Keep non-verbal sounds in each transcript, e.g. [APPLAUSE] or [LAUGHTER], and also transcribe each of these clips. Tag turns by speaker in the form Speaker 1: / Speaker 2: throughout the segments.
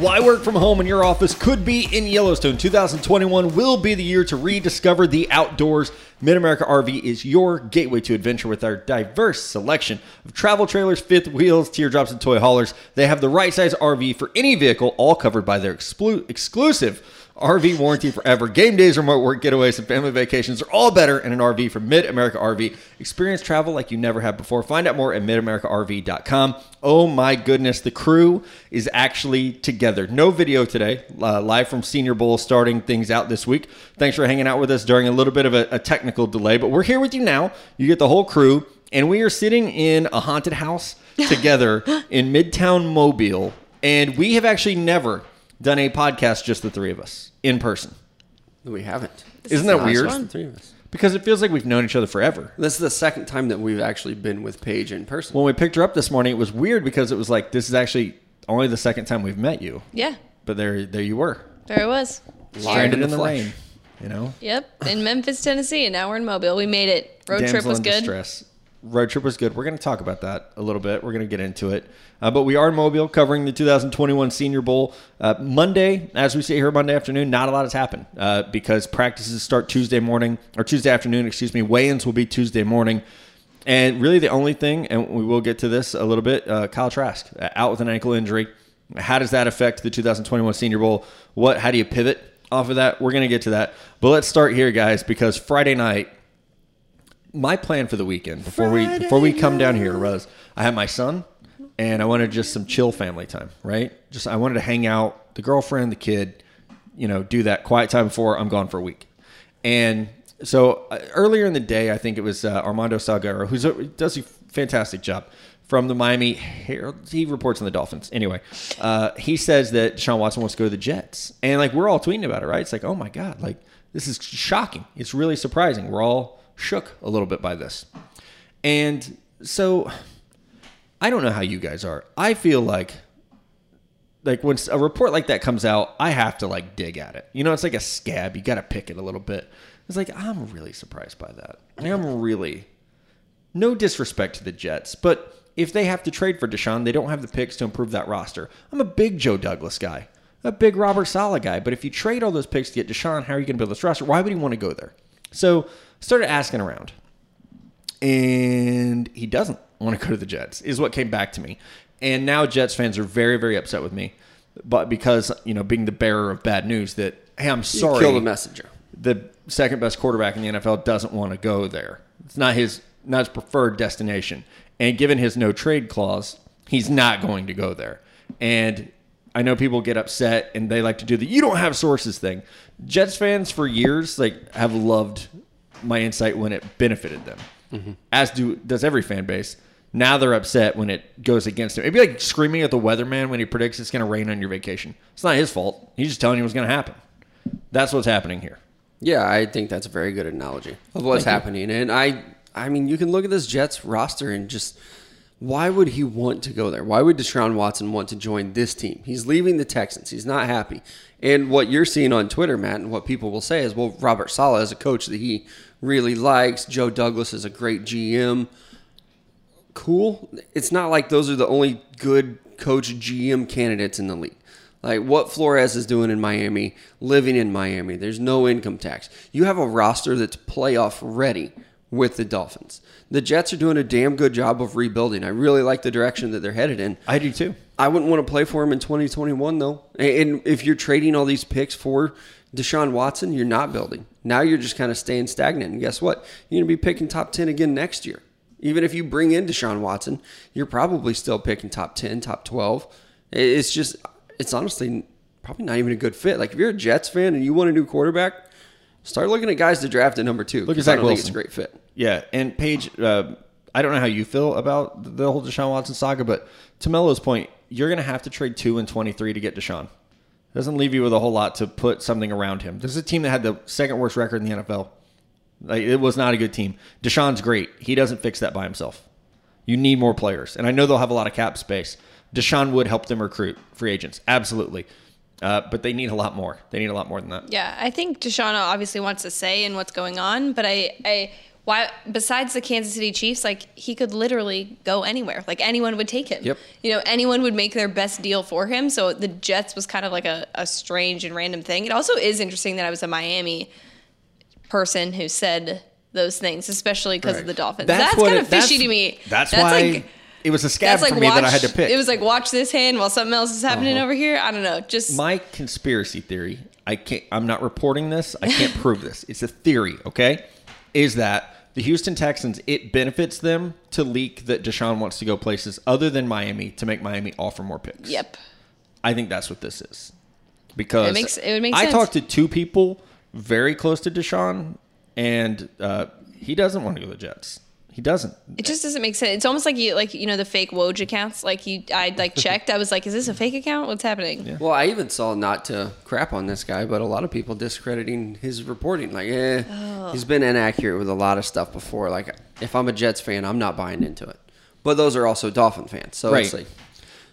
Speaker 1: Why work from home in your office could be in Yellowstone. 2021 will be the year to rediscover the outdoors. Mid America RV is your gateway to adventure with our diverse selection of travel trailers, fifth wheels, teardrops, and toy haulers. They have the right size RV for any vehicle, all covered by their exclu- exclusive RV warranty forever. Game days, remote work getaways, and family vacations are all better in an RV from Mid America RV. Experience travel like you never have before. Find out more at midamericarv.com. Oh my goodness, the crew is actually together. No video today, uh, live from Senior Bowl, starting things out this week. Thanks for hanging out with us during a little bit of a, a technical delay, but we're here with you now. You get the whole crew, and we are sitting in a haunted house [LAUGHS] together in Midtown Mobile, and we have actually never done a podcast just the three of us in person
Speaker 2: We haven't.
Speaker 1: Isn't that
Speaker 2: Nice
Speaker 1: weird?
Speaker 2: one. Three of us.
Speaker 1: because it feels like we've known each other forever.
Speaker 2: This is the second time that we've actually been with Paige in person.
Speaker 1: When we picked her up this morning, it was weird because it was like this is actually only the second time we've met you,
Speaker 3: Yeah,
Speaker 1: but there there you were,
Speaker 3: there it was.
Speaker 1: stranded
Speaker 2: in
Speaker 1: in
Speaker 2: the
Speaker 1: the
Speaker 2: flesh.
Speaker 1: rain. You know,
Speaker 3: Yep, in Memphis, Tennessee, and now we're in Mobile. We made it. Road trip
Speaker 1: Damsel
Speaker 3: was
Speaker 1: in
Speaker 3: good.
Speaker 1: distress. Road trip was good. We're going to talk about that a little bit. We're going to get into it. Uh, but we are in Mobile covering the 2021 Senior Bowl. Uh, Monday, as we sit here Monday afternoon, not a lot has happened uh, because practices start Tuesday morning, or Tuesday afternoon, excuse me. Weigh ins will be Tuesday morning. And really, the only thing, and we will get to this a little bit, uh, Kyle Trask uh, out with an ankle injury. How does that affect the 2021 Senior Bowl? What? How do you pivot off of that? We're going to get to that. But let's start here, guys, because Friday night, my plan for the weekend before we before we come down here was I had my son and I wanted just some chill family time, right? Just I wanted to hang out, the girlfriend, the kid, you know, do that quiet time before I'm gone for a week. And so uh, earlier in the day, I think it was uh, Armando Salguero, who does a fantastic job from the Miami Herald. He reports on the Dolphins. Anyway, uh, he says that Deshaun Watson wants to go to the Jets, and like we're all tweeting about it, right? It's like, oh my god, like this is shocking. It's really surprising. We're all shook a little bit by this, and so I don't know how you guys are. I feel like like when a report like that comes out, I have to like dig at it. You know, it's like a scab. You got to pick it a little bit. It's like I'm really surprised by that. I'm really no disrespect to the Jets, but if they have to trade for Deshaun, they don't have the picks to improve that roster. I'm a big Joe Douglas guy, a big Robert Saleh guy, but if you trade all those picks to get Deshaun, how are you going to build this roster? Why would he want to go there? So started asking around, and he doesn't want to go to the Jets. Is what came back to me, and now Jets fans are very very upset with me, but because you know being the bearer of bad news that hey I'm
Speaker 2: You
Speaker 1: sorry
Speaker 2: Kill the messenger.
Speaker 1: the second best quarterback in the NFL doesn't want to go there. It's not his not his preferred destination. And given his no trade clause, he's not going to go there. And I know people get upset and they like to do the you don't have sources thing. Jets fans for years like have loved my insight when it benefited them. Mm-hmm. As do does every fan base. Now they're upset when it goes against them. It'd be like screaming at the weatherman when he predicts it's going to rain on your vacation. It's not his fault. He's just telling you what's going to happen. That's what's happening here.
Speaker 2: Yeah, I think that's a very good analogy of what's happening. And I I mean, you can look at this Jets roster and just why would he want to go there? Why would Deshaun Watson want to join this team? He's leaving the Texans. He's not happy. And what you're seeing on Twitter, Matt, and what people will say is, well, Robert Saleh is a coach that he really likes. Joe Douglas is a great GM. Cool. It's not like those are the only good coach GM candidates in the league. Like what Flores is doing in Miami, living in Miami, there's no income tax. You have a roster that's playoff ready with the Dolphins. The Jets are doing a damn good job of rebuilding. I really like the direction that they're headed in.
Speaker 1: I do too.
Speaker 2: I wouldn't want to play for him in 2021 though. And if you're trading all these picks for Deshaun Watson, you're not building. Now you're just kind of staying stagnant. And guess what? You're going to be picking top 10 again next year. Even if you bring in Deshaun Watson, you're probably still picking top 10, top 12. It's just, it's honestly probably not even a good fit. Like if you're a Jets fan and you want a new quarterback, start looking at guys to draft at number two.
Speaker 1: Look at Zach
Speaker 2: I don't think it's a great fit.
Speaker 1: Yeah, and Paige, uh, I don't know how you feel about the whole Deshaun Watson saga, but to Melo's point, you're going to have to trade two and 23 to get Deshaun. Doesn't leave you with a whole lot to put something around him. This is a team that had the second worst record in the NFL. Like, it was not a good team. Deshaun's great. He doesn't fix that by himself. You need more players, and I know they'll have a lot of cap space. Deshaun would help them recruit free agents, absolutely, uh, but they need a lot more. They need a lot more than that.
Speaker 3: Yeah, I think Deshaun obviously wants to say in what's going on, but I, I why besides the Kansas City Chiefs, like he could literally go anywhere. Like anyone would take him.
Speaker 2: Yep.
Speaker 3: You know, anyone would make their best deal for him. So the Jets was kind of like a, a strange and random thing. It also is interesting that I was a Miami person who said those things, especially because of the Dolphins. That's,
Speaker 1: what
Speaker 3: kind of fishy
Speaker 1: that's-
Speaker 3: to me.
Speaker 1: That's, why
Speaker 3: like
Speaker 1: it was a scab
Speaker 3: that's
Speaker 1: for
Speaker 3: like
Speaker 1: me
Speaker 3: watch,
Speaker 1: that I had to pick.
Speaker 3: It was like watch this hand while something else is happening
Speaker 1: Uh-huh.
Speaker 3: over here. I don't know. Just
Speaker 1: my conspiracy theory. I can't. I'm not reporting this. I can't prove this. It's a theory. Okay, is that the Houston Texans? It benefits them to leak that Deshaun wants to go places other than Miami to make Miami offer more picks.
Speaker 3: yep.
Speaker 1: I think that's what this is. Because
Speaker 3: It makes- it would make
Speaker 1: I
Speaker 3: sense.
Speaker 1: talked to two people very close to Deshaun, and uh, he doesn't want to go to the Jets. He doesn't.
Speaker 3: It just doesn't make sense. It's almost like you like you know the fake Woj accounts. Like you, I like [LAUGHS] checked. I was like, is this a fake account? What's happening?
Speaker 2: Well, I even saw not to crap on this guy, but a lot of people discrediting his reporting. Like, eh,
Speaker 3: Oh.
Speaker 2: he's been inaccurate with a lot of stuff before. Like, if I'm a Jets fan, I'm not buying into it. But those are also Dolphin fans, so it's like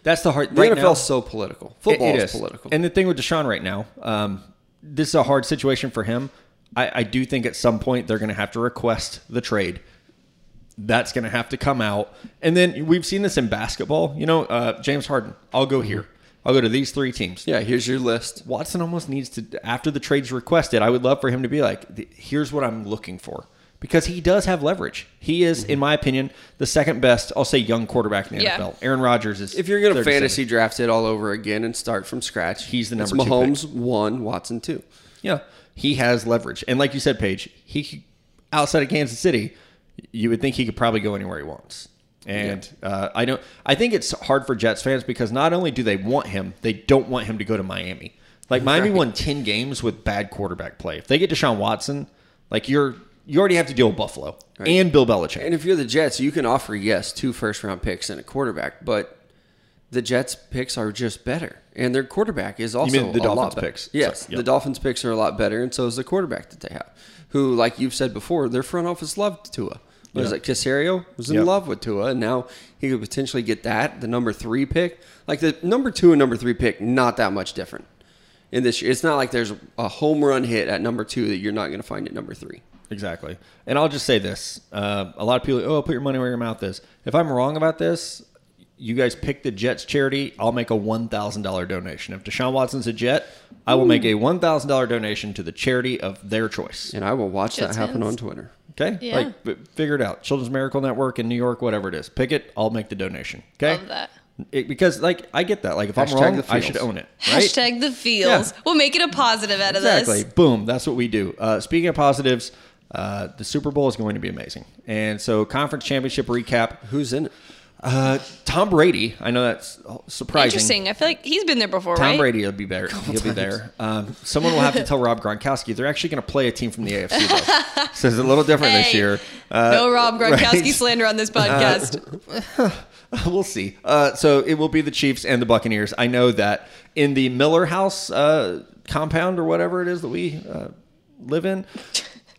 Speaker 1: That's the hard.
Speaker 2: the
Speaker 1: right
Speaker 2: NFL's
Speaker 1: now-
Speaker 2: so political.
Speaker 1: It-
Speaker 2: Football
Speaker 1: it
Speaker 2: is, political.
Speaker 1: And the thing with Deshaun right now, um, this is a hard situation for him. I, I do think at some point they're going to have to request the trade. That's going to have to come out. And then we've seen this in basketball. You know, uh, James Harden, I'll go here. I'll go to these three teams.
Speaker 2: yeah, here's your list.
Speaker 1: Watson almost needs to, after the trade's requested, I would love for him to be like, here's what I'm looking for. Because he does have leverage. He is, in my opinion, the second best, I'll say, young quarterback in the
Speaker 3: Yeah.
Speaker 1: NFL. Aaron Rodgers is.
Speaker 2: If you're going to fantasy draft it all over again and start from scratch,
Speaker 1: He's the
Speaker 2: it's
Speaker 1: number two
Speaker 2: Mahomes one, Watson two.
Speaker 1: Yeah, he has leverage, and like you said, Paige, he outside of Kansas City, you would think he could probably go anywhere he wants. And uh, I don't. I think it's hard for Jets fans because not only do they want him, they don't want him to go to Miami. Like [LAUGHS] Miami
Speaker 2: Right.
Speaker 1: won ten games with bad quarterback play. If they get Deshaun Watson, like you're you already have to deal with Buffalo
Speaker 2: Right.
Speaker 1: and Bill Belichick.
Speaker 2: And if you're the Jets, you can offer yes two first round picks and a quarterback, but the Jets picks are just better, and their quarterback is also
Speaker 1: mean the
Speaker 2: a
Speaker 1: Dolphins
Speaker 2: lot better.
Speaker 1: picks?
Speaker 2: Yes,
Speaker 1: yeah.
Speaker 2: the Dolphins picks are a lot better, and so is the quarterback that they have, who, like you've said before, their front office loved Tua. Was
Speaker 1: Yeah.
Speaker 2: it Caserio was in
Speaker 1: Yep.
Speaker 2: love with Tua, and now he could potentially get that the number three pick. Like the number two and number three pick, not that much different in this year. It's not like there's a home run hit at number two that you're not going to find at number three.
Speaker 1: Exactly. And I'll just say this: uh, a lot of people, oh, put your money where your mouth is. If I'm wrong about this, you guys pick the Jets charity. I'll make a one thousand dollar donation. If Deshaun Watson's a Jet, I will make a one thousand dollar donation to the charity of their choice.
Speaker 2: And I will watch
Speaker 3: Jets
Speaker 2: that happen
Speaker 3: fans.
Speaker 2: on Twitter.
Speaker 1: Okay,
Speaker 3: Yeah.
Speaker 1: like f- figure it out. Children's Miracle Network in New York, whatever it is, pick it. I'll make the donation. Okay,
Speaker 3: Love that.
Speaker 1: It- because like I get that. Like if
Speaker 2: Hashtag
Speaker 1: I'm wrong, I should own it. Right?
Speaker 3: Hashtag the feels.
Speaker 1: Yeah.
Speaker 3: We'll make it a positive out of this. Exactly.
Speaker 1: Boom. That's what we do. Uh, speaking of positives, uh, the Super Bowl is going to be amazing. And so, conference championship recap.
Speaker 2: Who's in it?
Speaker 1: Uh, Tom Brady. I know that's surprising.
Speaker 3: Interesting. I feel like he's been there before,
Speaker 1: Tom
Speaker 3: right?
Speaker 1: Brady will be there. [LAUGHS] He'll be there. Um, someone will have to tell Rob Gronkowski they're actually going to play a team from the AFC. Though. [LAUGHS] so it's a little different this year. Uh,
Speaker 3: no Rob [LAUGHS] Gronkowski
Speaker 1: right.
Speaker 3: slander on this podcast.
Speaker 1: we'll see. Uh, so it will be the Chiefs and the Buccaneers. I know that in the Miller House uh, compound or whatever it is that we uh, live in.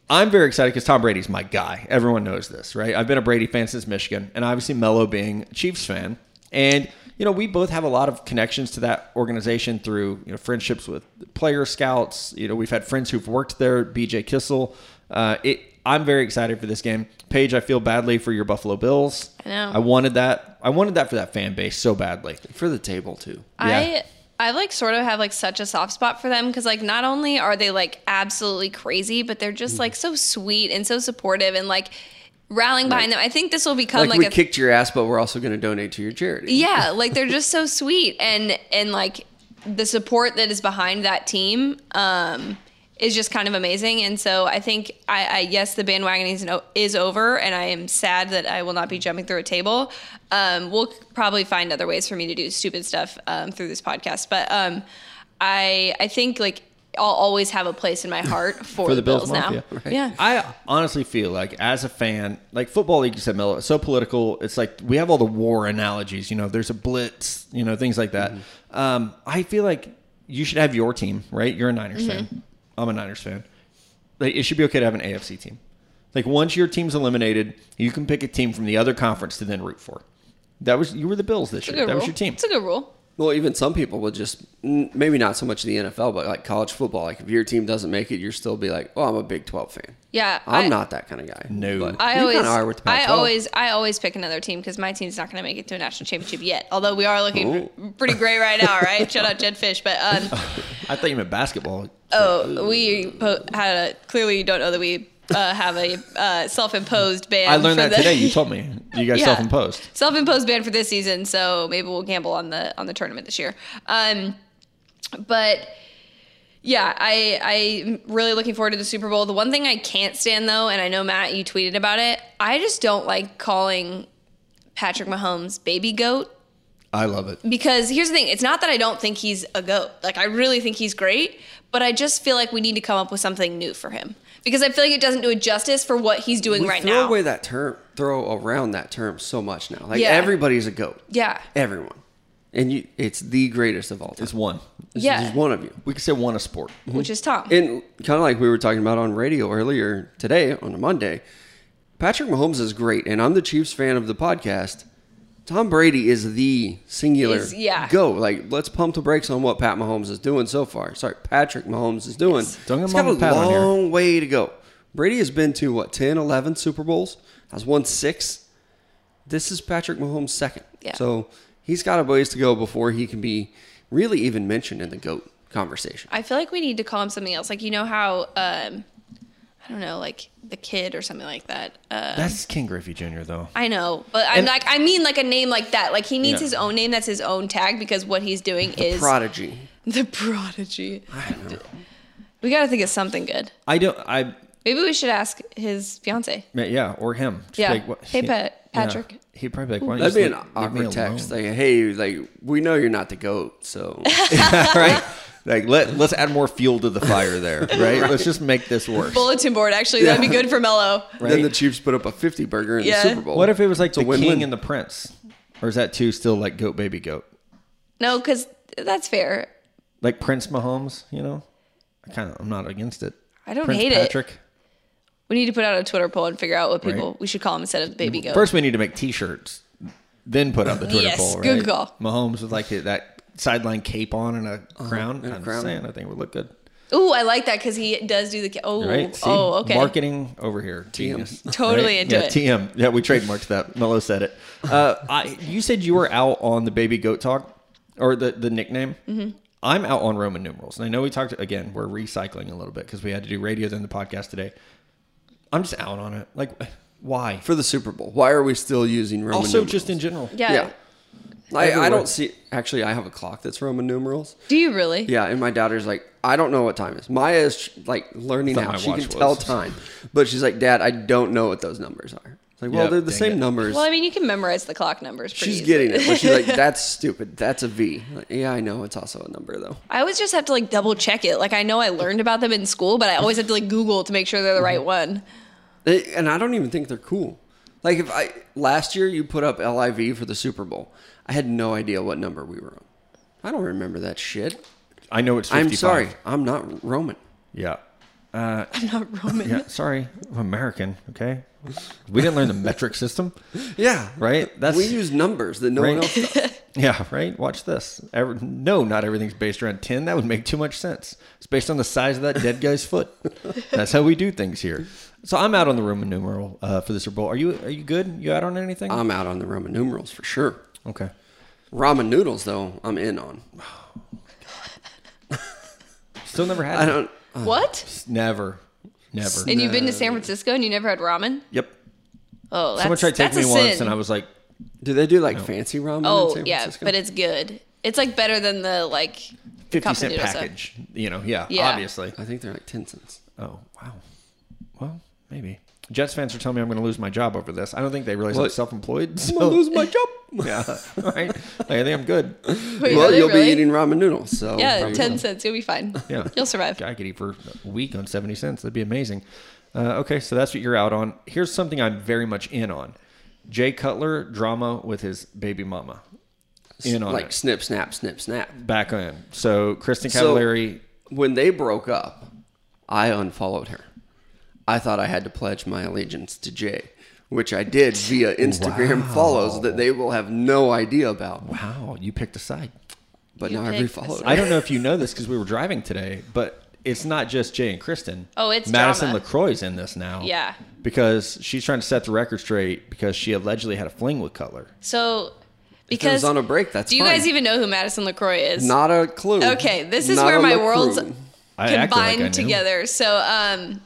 Speaker 1: I'm very excited because Tom Brady's my guy. Everyone knows this, right? I've been a Brady fan since Michigan, and obviously Mello being a Chiefs fan, and you know we both have a lot of connections to that organization through you know friendships with player scouts. You know we've had friends who've worked there. B.J. Kissel. Uh, it. I'm very excited for this game. Paige, I feel badly for your Buffalo Bills.
Speaker 3: I know.
Speaker 1: I wanted that. I wanted that for that fan base so badly.
Speaker 2: For the table too.
Speaker 3: I I like sort of have like such a soft spot for them because like not only are they like absolutely crazy, but they're just like so sweet and so supportive and like rallying behind them. I think this will become
Speaker 2: Like,
Speaker 3: like,
Speaker 2: we
Speaker 3: a
Speaker 2: kicked your ass, but we're also going to donate to your charity.
Speaker 3: yeah, [LAUGHS] like they're just so sweet and and like the support that is behind that team um is just kind of amazing. And so I think I, I yes, the bandwagon is no, is over, and I am sad that I will not be jumping through a table. Um, we'll probably find other ways for me to do stupid stuff um, through this podcast, but um, I I think like I'll always have a place in my heart [LAUGHS] for,
Speaker 1: For
Speaker 3: the,
Speaker 1: the Bills
Speaker 3: Bills, now.
Speaker 1: Mafia.
Speaker 2: Right.
Speaker 3: Yeah.
Speaker 1: I honestly feel like as a fan, like football, like you said, Mello, it's so political. It's like we have all the war analogies. You know, there's a blitz. You know, things like that. Um, I feel like you should have your team, right? You're a Niners fan. I'm a Niners fan. Like, it should be okay to have an AFC team. Like once your team's eliminated, you can pick a team from the other conference to then root for. That was you were the Bills this year. That
Speaker 3: rule.
Speaker 1: was your team.
Speaker 3: It's a good rule.
Speaker 2: Well, even some people would just maybe not so much the NFL, but like college football. Like if your team doesn't make it, you're still be like, "Oh, I'm a Big 12 fan."
Speaker 3: Yeah,
Speaker 2: I'm
Speaker 3: I-
Speaker 2: not that kind of guy.
Speaker 1: No.
Speaker 2: but
Speaker 3: I always,
Speaker 2: kinda are with the
Speaker 3: I always, I always pick another team because my team's not going to make it to a national championship yet. Although we are looking pretty great right now, right? [LAUGHS] Shout out Jedd Fisch, but um, [LAUGHS]
Speaker 1: I thought you meant basketball.
Speaker 3: oh, we po- had a clearly you don't know that we uh, have a uh, self-imposed ban.
Speaker 1: I learned that
Speaker 3: the-
Speaker 1: today. You [LAUGHS] told me. You guys
Speaker 3: Yeah.
Speaker 1: self-imposed.
Speaker 3: self-imposed ban for this season, so maybe we'll gamble on the on the tournament this year. Um, but yeah, I I'm really looking forward to the Super Bowl. The one thing I can't stand though, and I know Matt, you tweeted about it. I just don't like calling Patrick Mahomes baby goat
Speaker 1: I love it.
Speaker 3: because here's the thing: it's not that I don't think he's a goat. Like I really think he's great, but I just feel like we need to come up with something new for him because I feel like it doesn't do it justice for what he's doing
Speaker 2: we
Speaker 3: right
Speaker 2: throw
Speaker 3: now.
Speaker 2: away that term, throw around that term so much now. Like
Speaker 3: Yeah.
Speaker 2: everybody's a goat.
Speaker 3: yeah,
Speaker 2: Everyone, and you, it's the greatest of all time.
Speaker 1: It's one.
Speaker 3: yeah,
Speaker 2: There's one of you.
Speaker 1: We could say one a sport. Mm-hmm.
Speaker 3: which is Tom.
Speaker 2: And kind of like we were talking about on radio earlier today on a Monday, Patrick Mahomes is great, and I'm the Chiefs fan of the podcast. Tom Brady is the singular
Speaker 3: Is- yeah.
Speaker 2: go. Like, let's pump the brakes on what Pat Mahomes is doing so far. Sorry, Patrick Mahomes is doing.
Speaker 1: Don't get
Speaker 2: He's got a
Speaker 1: Pat
Speaker 2: long way to go. Brady has been to what 10, 11 Super Bowls. Has won six. This is Patrick Mahomes' second.
Speaker 3: Yeah.
Speaker 2: So he's got a ways to go before he can be really even mentioned in the goat conversation.
Speaker 3: I feel like we need to call him something else. Like you know how um, I don't know, like the kid or something like that. Uh,
Speaker 1: That's Ken Griffey Jr. though.
Speaker 3: I know, but I'm
Speaker 1: And-
Speaker 3: like I mean like a name like that. Like he needs
Speaker 1: Yeah.
Speaker 3: his own name that's his own tag because what he's doing is
Speaker 2: Prodigy. [LAUGHS]
Speaker 3: the prodigy. We got to think of something good.
Speaker 1: I don't. I
Speaker 3: Maybe we should ask his fiance.
Speaker 1: yeah, or him. Just
Speaker 3: Yeah.
Speaker 1: like, what-
Speaker 3: Hey,
Speaker 1: he-
Speaker 3: Pat-
Speaker 1: yeah.
Speaker 3: Patrick.
Speaker 1: He'd probably be like, why don't
Speaker 2: That'd
Speaker 1: you
Speaker 2: be
Speaker 1: just
Speaker 2: an
Speaker 1: leave- leave
Speaker 2: awkward text.
Speaker 1: alone?
Speaker 2: Like, hey, like we know you're not the goat, so [LAUGHS]
Speaker 1: right? Like let let's add more fuel to the fire there, [LAUGHS] right? Let's just make this worse.
Speaker 3: Bulletin board. Actually, that'd be good for Mello. [LAUGHS]
Speaker 1: Right?
Speaker 2: then the Chiefs put up a 50 burger in
Speaker 3: Yeah.
Speaker 2: the Super Bowl.
Speaker 1: what if it was like
Speaker 2: It's
Speaker 1: the
Speaker 2: win-win.
Speaker 1: king and the prince, or is that two still like goat baby goat?
Speaker 3: No, because that's fair.
Speaker 1: Like Prince Mahomes, you know? I kind of I'm not against it.
Speaker 3: I don't
Speaker 1: Prince
Speaker 3: hate it.
Speaker 1: Patrick.
Speaker 3: We need to put out a Twitter poll and figure out what people
Speaker 1: Right.
Speaker 3: we should call him instead of baby goat.
Speaker 1: First, we need to make T-shirts, then put out the Twitter
Speaker 3: Yes,
Speaker 1: poll. Right?
Speaker 3: good call.
Speaker 1: Mahomes with like that sideline cape on and a crown.
Speaker 2: and a
Speaker 1: I'm
Speaker 2: crown.
Speaker 1: saying, I think it would look good.
Speaker 3: Ooh, I like that because he does do the. Oh,
Speaker 1: Right?
Speaker 3: Oh, okay.
Speaker 1: Marketing over here. Genius. [LAUGHS]
Speaker 3: Totally into
Speaker 1: yeah,
Speaker 3: it.
Speaker 1: TM. Yeah, we trademarked that. Mello said it. [LAUGHS] Uh, I, you said you were out on the baby goat talk or the, the nickname. Mm-hmm. I'm out on Roman numerals. And I know we talked, again, we're recycling a little bit because we had to do radio then the podcast today. I'm just out on it. Like, why?
Speaker 2: for the Super Bowl? Why are we still using Roman
Speaker 1: also,
Speaker 2: numerals?
Speaker 1: just in general.
Speaker 3: Yeah.
Speaker 2: yeah. I, I don't see. Actually, I have a clock that's Roman numerals.
Speaker 3: Do you really?
Speaker 2: Yeah, and my daughter's like, I don't know what time it is. Maya is like learning
Speaker 1: Thought
Speaker 2: now.
Speaker 1: my
Speaker 2: She can
Speaker 1: watch
Speaker 2: tell time, but she's like, Dad, I don't know what those numbers are. It's like, well,
Speaker 1: Yep,
Speaker 2: they're the
Speaker 1: dang
Speaker 2: same
Speaker 1: it.
Speaker 2: numbers.
Speaker 3: Well, I mean, you can memorize the clock numbers. Pretty
Speaker 2: she's
Speaker 3: easily.
Speaker 2: getting it, but she's like, [LAUGHS] that's stupid. That's a V. Like, yeah, I know. It's also a number though.
Speaker 3: I always just have to like double check it. Like I know I learned about them in school, but I always have to like Google to make sure they're the mm-hmm. right one.
Speaker 2: They- and I don't even think they're cool. Like if I last year you put up LIV for the Super Bowl, I had no idea what number we were on. I don't remember that shit.
Speaker 1: I know it's 55.
Speaker 2: I'm sorry, I'm not Roman.
Speaker 1: Yeah. Uh,
Speaker 3: I'm not Roman.
Speaker 1: yeah, sorry. I'm American, okay? We didn't learn the metric system, [LAUGHS]
Speaker 2: Yeah,
Speaker 1: right? That's
Speaker 2: we use numbers that no one
Speaker 1: Right.
Speaker 2: else does. [LAUGHS]
Speaker 1: Yeah, right. Watch this. Every, no, not everything's based around ten. That would make too much sense. It's based on the size of that dead guy's foot. [LAUGHS] That's how we do things here. So I'm out on the Roman numeral uh, for the Super Bowl. Are you? Are you good? You out on anything?
Speaker 2: I'm out on the Roman numerals for sure.
Speaker 1: okay.
Speaker 2: Ramen noodles though, I'm in on. [LAUGHS]
Speaker 1: Still never had.
Speaker 2: I
Speaker 1: it.
Speaker 2: don't.
Speaker 3: What?
Speaker 1: Never. Never.
Speaker 3: And you've been to San Francisco and you never had ramen?
Speaker 1: Yep.
Speaker 3: Oh, that's,
Speaker 1: Someone tried to take me
Speaker 3: a
Speaker 1: once,
Speaker 3: sin.
Speaker 1: and I was like,
Speaker 2: Do they do like fancy ramen? in
Speaker 3: Oh
Speaker 2: San
Speaker 3: yeah,
Speaker 2: Francisco?
Speaker 3: but it's good. It's like better than the like
Speaker 1: fifty
Speaker 3: cent
Speaker 1: cent
Speaker 3: noodle stuff.
Speaker 1: package. You know? Yeah.
Speaker 3: Yeah.
Speaker 1: Obviously.
Speaker 2: I think they're like ten cents.
Speaker 1: Oh wow. Well, maybe. Jets fans are telling me I'm going to lose my job over this. I don't think they realize I'm self-employed.
Speaker 2: I'm gonna lose my job. [LAUGHS]
Speaker 1: yeah. All right. I think I'm good.
Speaker 3: Wait,
Speaker 2: well, you'll
Speaker 3: really?
Speaker 2: be eating ramen noodles. So
Speaker 3: Yeah,
Speaker 2: there
Speaker 3: ten
Speaker 2: go.
Speaker 3: cents. You'll be fine.
Speaker 1: Yeah.
Speaker 3: you'll survive.
Speaker 1: I could eat for a week on 70 cents. That'd be amazing. Uh, okay, so that's what you're out on. Here's something I'm very much in on. Jay Cutler drama with his baby mama. In on
Speaker 2: like
Speaker 1: it.
Speaker 2: snip, snap, snip, snap.
Speaker 1: Back in. So Kristen
Speaker 2: So-
Speaker 1: Cavallari.
Speaker 2: When they broke up, I unfollowed her. I thought I had to pledge my allegiance to Jay, which I did via Instagram
Speaker 1: Wow.
Speaker 2: follows that they will have no idea about.
Speaker 1: wow, you picked a side.
Speaker 2: but
Speaker 3: You
Speaker 2: now I
Speaker 3: picked
Speaker 2: refollowed.
Speaker 1: I don't know if you know this because we were driving today, but it's not just Jay and Kristen.
Speaker 3: Oh, it's
Speaker 1: Madison
Speaker 3: drama.
Speaker 1: LeCroy's in this now.
Speaker 3: Yeah.
Speaker 1: Because she's trying to set the record straight because she allegedly had a fling with Cutler.
Speaker 3: So,
Speaker 2: If it
Speaker 3: because
Speaker 2: was on a break, that's
Speaker 3: do you
Speaker 2: fine.
Speaker 3: guys even know who Madison LeCroy is?
Speaker 2: Not a clue.
Speaker 3: Okay, this is
Speaker 2: Not
Speaker 3: where my
Speaker 2: LaCroix.
Speaker 3: worlds
Speaker 1: I acted like
Speaker 3: combined together. So, um,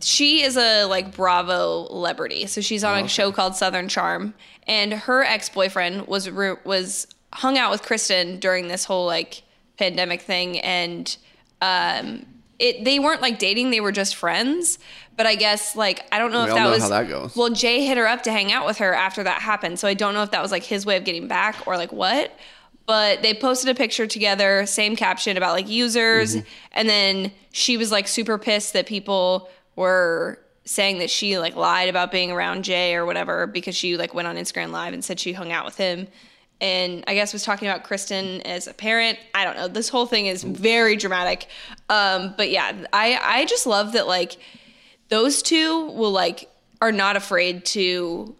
Speaker 3: she is a like Bravo celebrity. So she's on a show called Southern Charm, and her ex boyfriend was re- was hung out with Kristen during this whole like pandemic thing, and um, it they weren't like dating; they were just friends. But I guess like I don't know
Speaker 2: We
Speaker 3: if that
Speaker 2: know
Speaker 3: was
Speaker 2: how that goes.
Speaker 3: well. Jay hit her up to hang out with her after that happened, so I don't know if that was like his way of getting back or like what. But they posted a picture together, same caption about like users,
Speaker 2: Mm-hmm.
Speaker 3: and then she was like super pissed that people were saying that she like lied about being around Jay or whatever because she like went on Instagram live and said she hung out with him. And I guess was talking about Kristen as a parent. I don't know. This whole thing is very dramatic. Um, but yeah, I I just love that like those two will like are not afraid to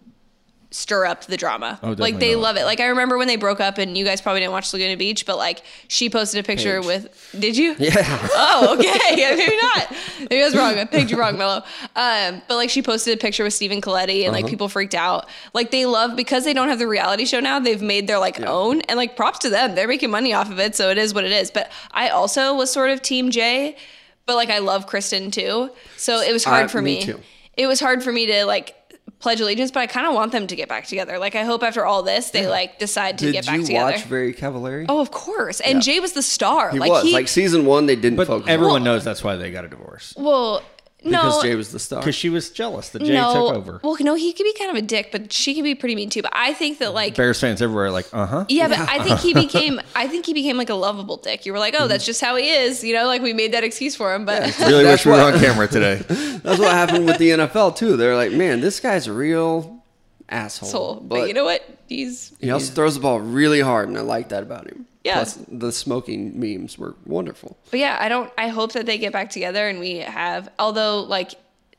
Speaker 3: stir up the drama.
Speaker 1: Oh,
Speaker 3: like they
Speaker 1: not.
Speaker 3: love it. Like I remember when they broke up and you guys probably didn't watch Laguna Beach, but like she posted a picture
Speaker 2: Paige.
Speaker 3: with did you?
Speaker 2: Yeah.
Speaker 3: Oh, okay. Yeah, [LAUGHS] maybe not. Maybe I was wrong. I picked you wrong, Mello. Um, but like she posted a picture with Stephen Colletti and like
Speaker 2: Uh-huh.
Speaker 3: people freaked out. Like they love because they don't have the reality show now, they've made their like own and like props to them. They're making money off of it, so it is what it is. But I also was sort of team J, but like I love Kristen too. So it was hard
Speaker 2: Uh,
Speaker 3: for
Speaker 2: me
Speaker 3: me.
Speaker 2: too.
Speaker 3: It was hard for me to like pledge allegiance, but I kind of want them to get back together. Like I hope after all this they like decide to
Speaker 2: Did
Speaker 3: get back together.
Speaker 2: Did you watch Very Cavallari?
Speaker 3: oh, of course. And Jay was the star.
Speaker 2: he
Speaker 3: like
Speaker 2: was
Speaker 3: he
Speaker 2: like season one. They didn't
Speaker 1: But
Speaker 2: focus.
Speaker 1: everyone
Speaker 2: on
Speaker 1: knows that's why they got a divorce.
Speaker 3: well,
Speaker 2: because
Speaker 3: no,
Speaker 2: Jay was the star.
Speaker 1: Because she was jealous that Jay
Speaker 3: no.
Speaker 1: took over.
Speaker 3: Well, no, he could be kind of a dick, but she can be pretty mean too. But I think that like
Speaker 1: Bears fans everywhere are like, uh huh.
Speaker 3: yeah, but I think he [LAUGHS] became I think he became like a lovable dick. You were like, oh, that's just how he is. You know, like we made that excuse for him, but [LAUGHS]
Speaker 1: Really
Speaker 2: That's
Speaker 1: wish we were on camera today. [LAUGHS]
Speaker 2: That's what happened with the NFL too. They're like, man, this guy's a real asshole.
Speaker 3: so, but, you know what? He's
Speaker 2: he also throws the ball really hard, and I like that about him.
Speaker 3: Yeah.
Speaker 2: Plus, the smoking memes were wonderful.
Speaker 3: But yeah, I don't. I hope that they get back together and we have. Although like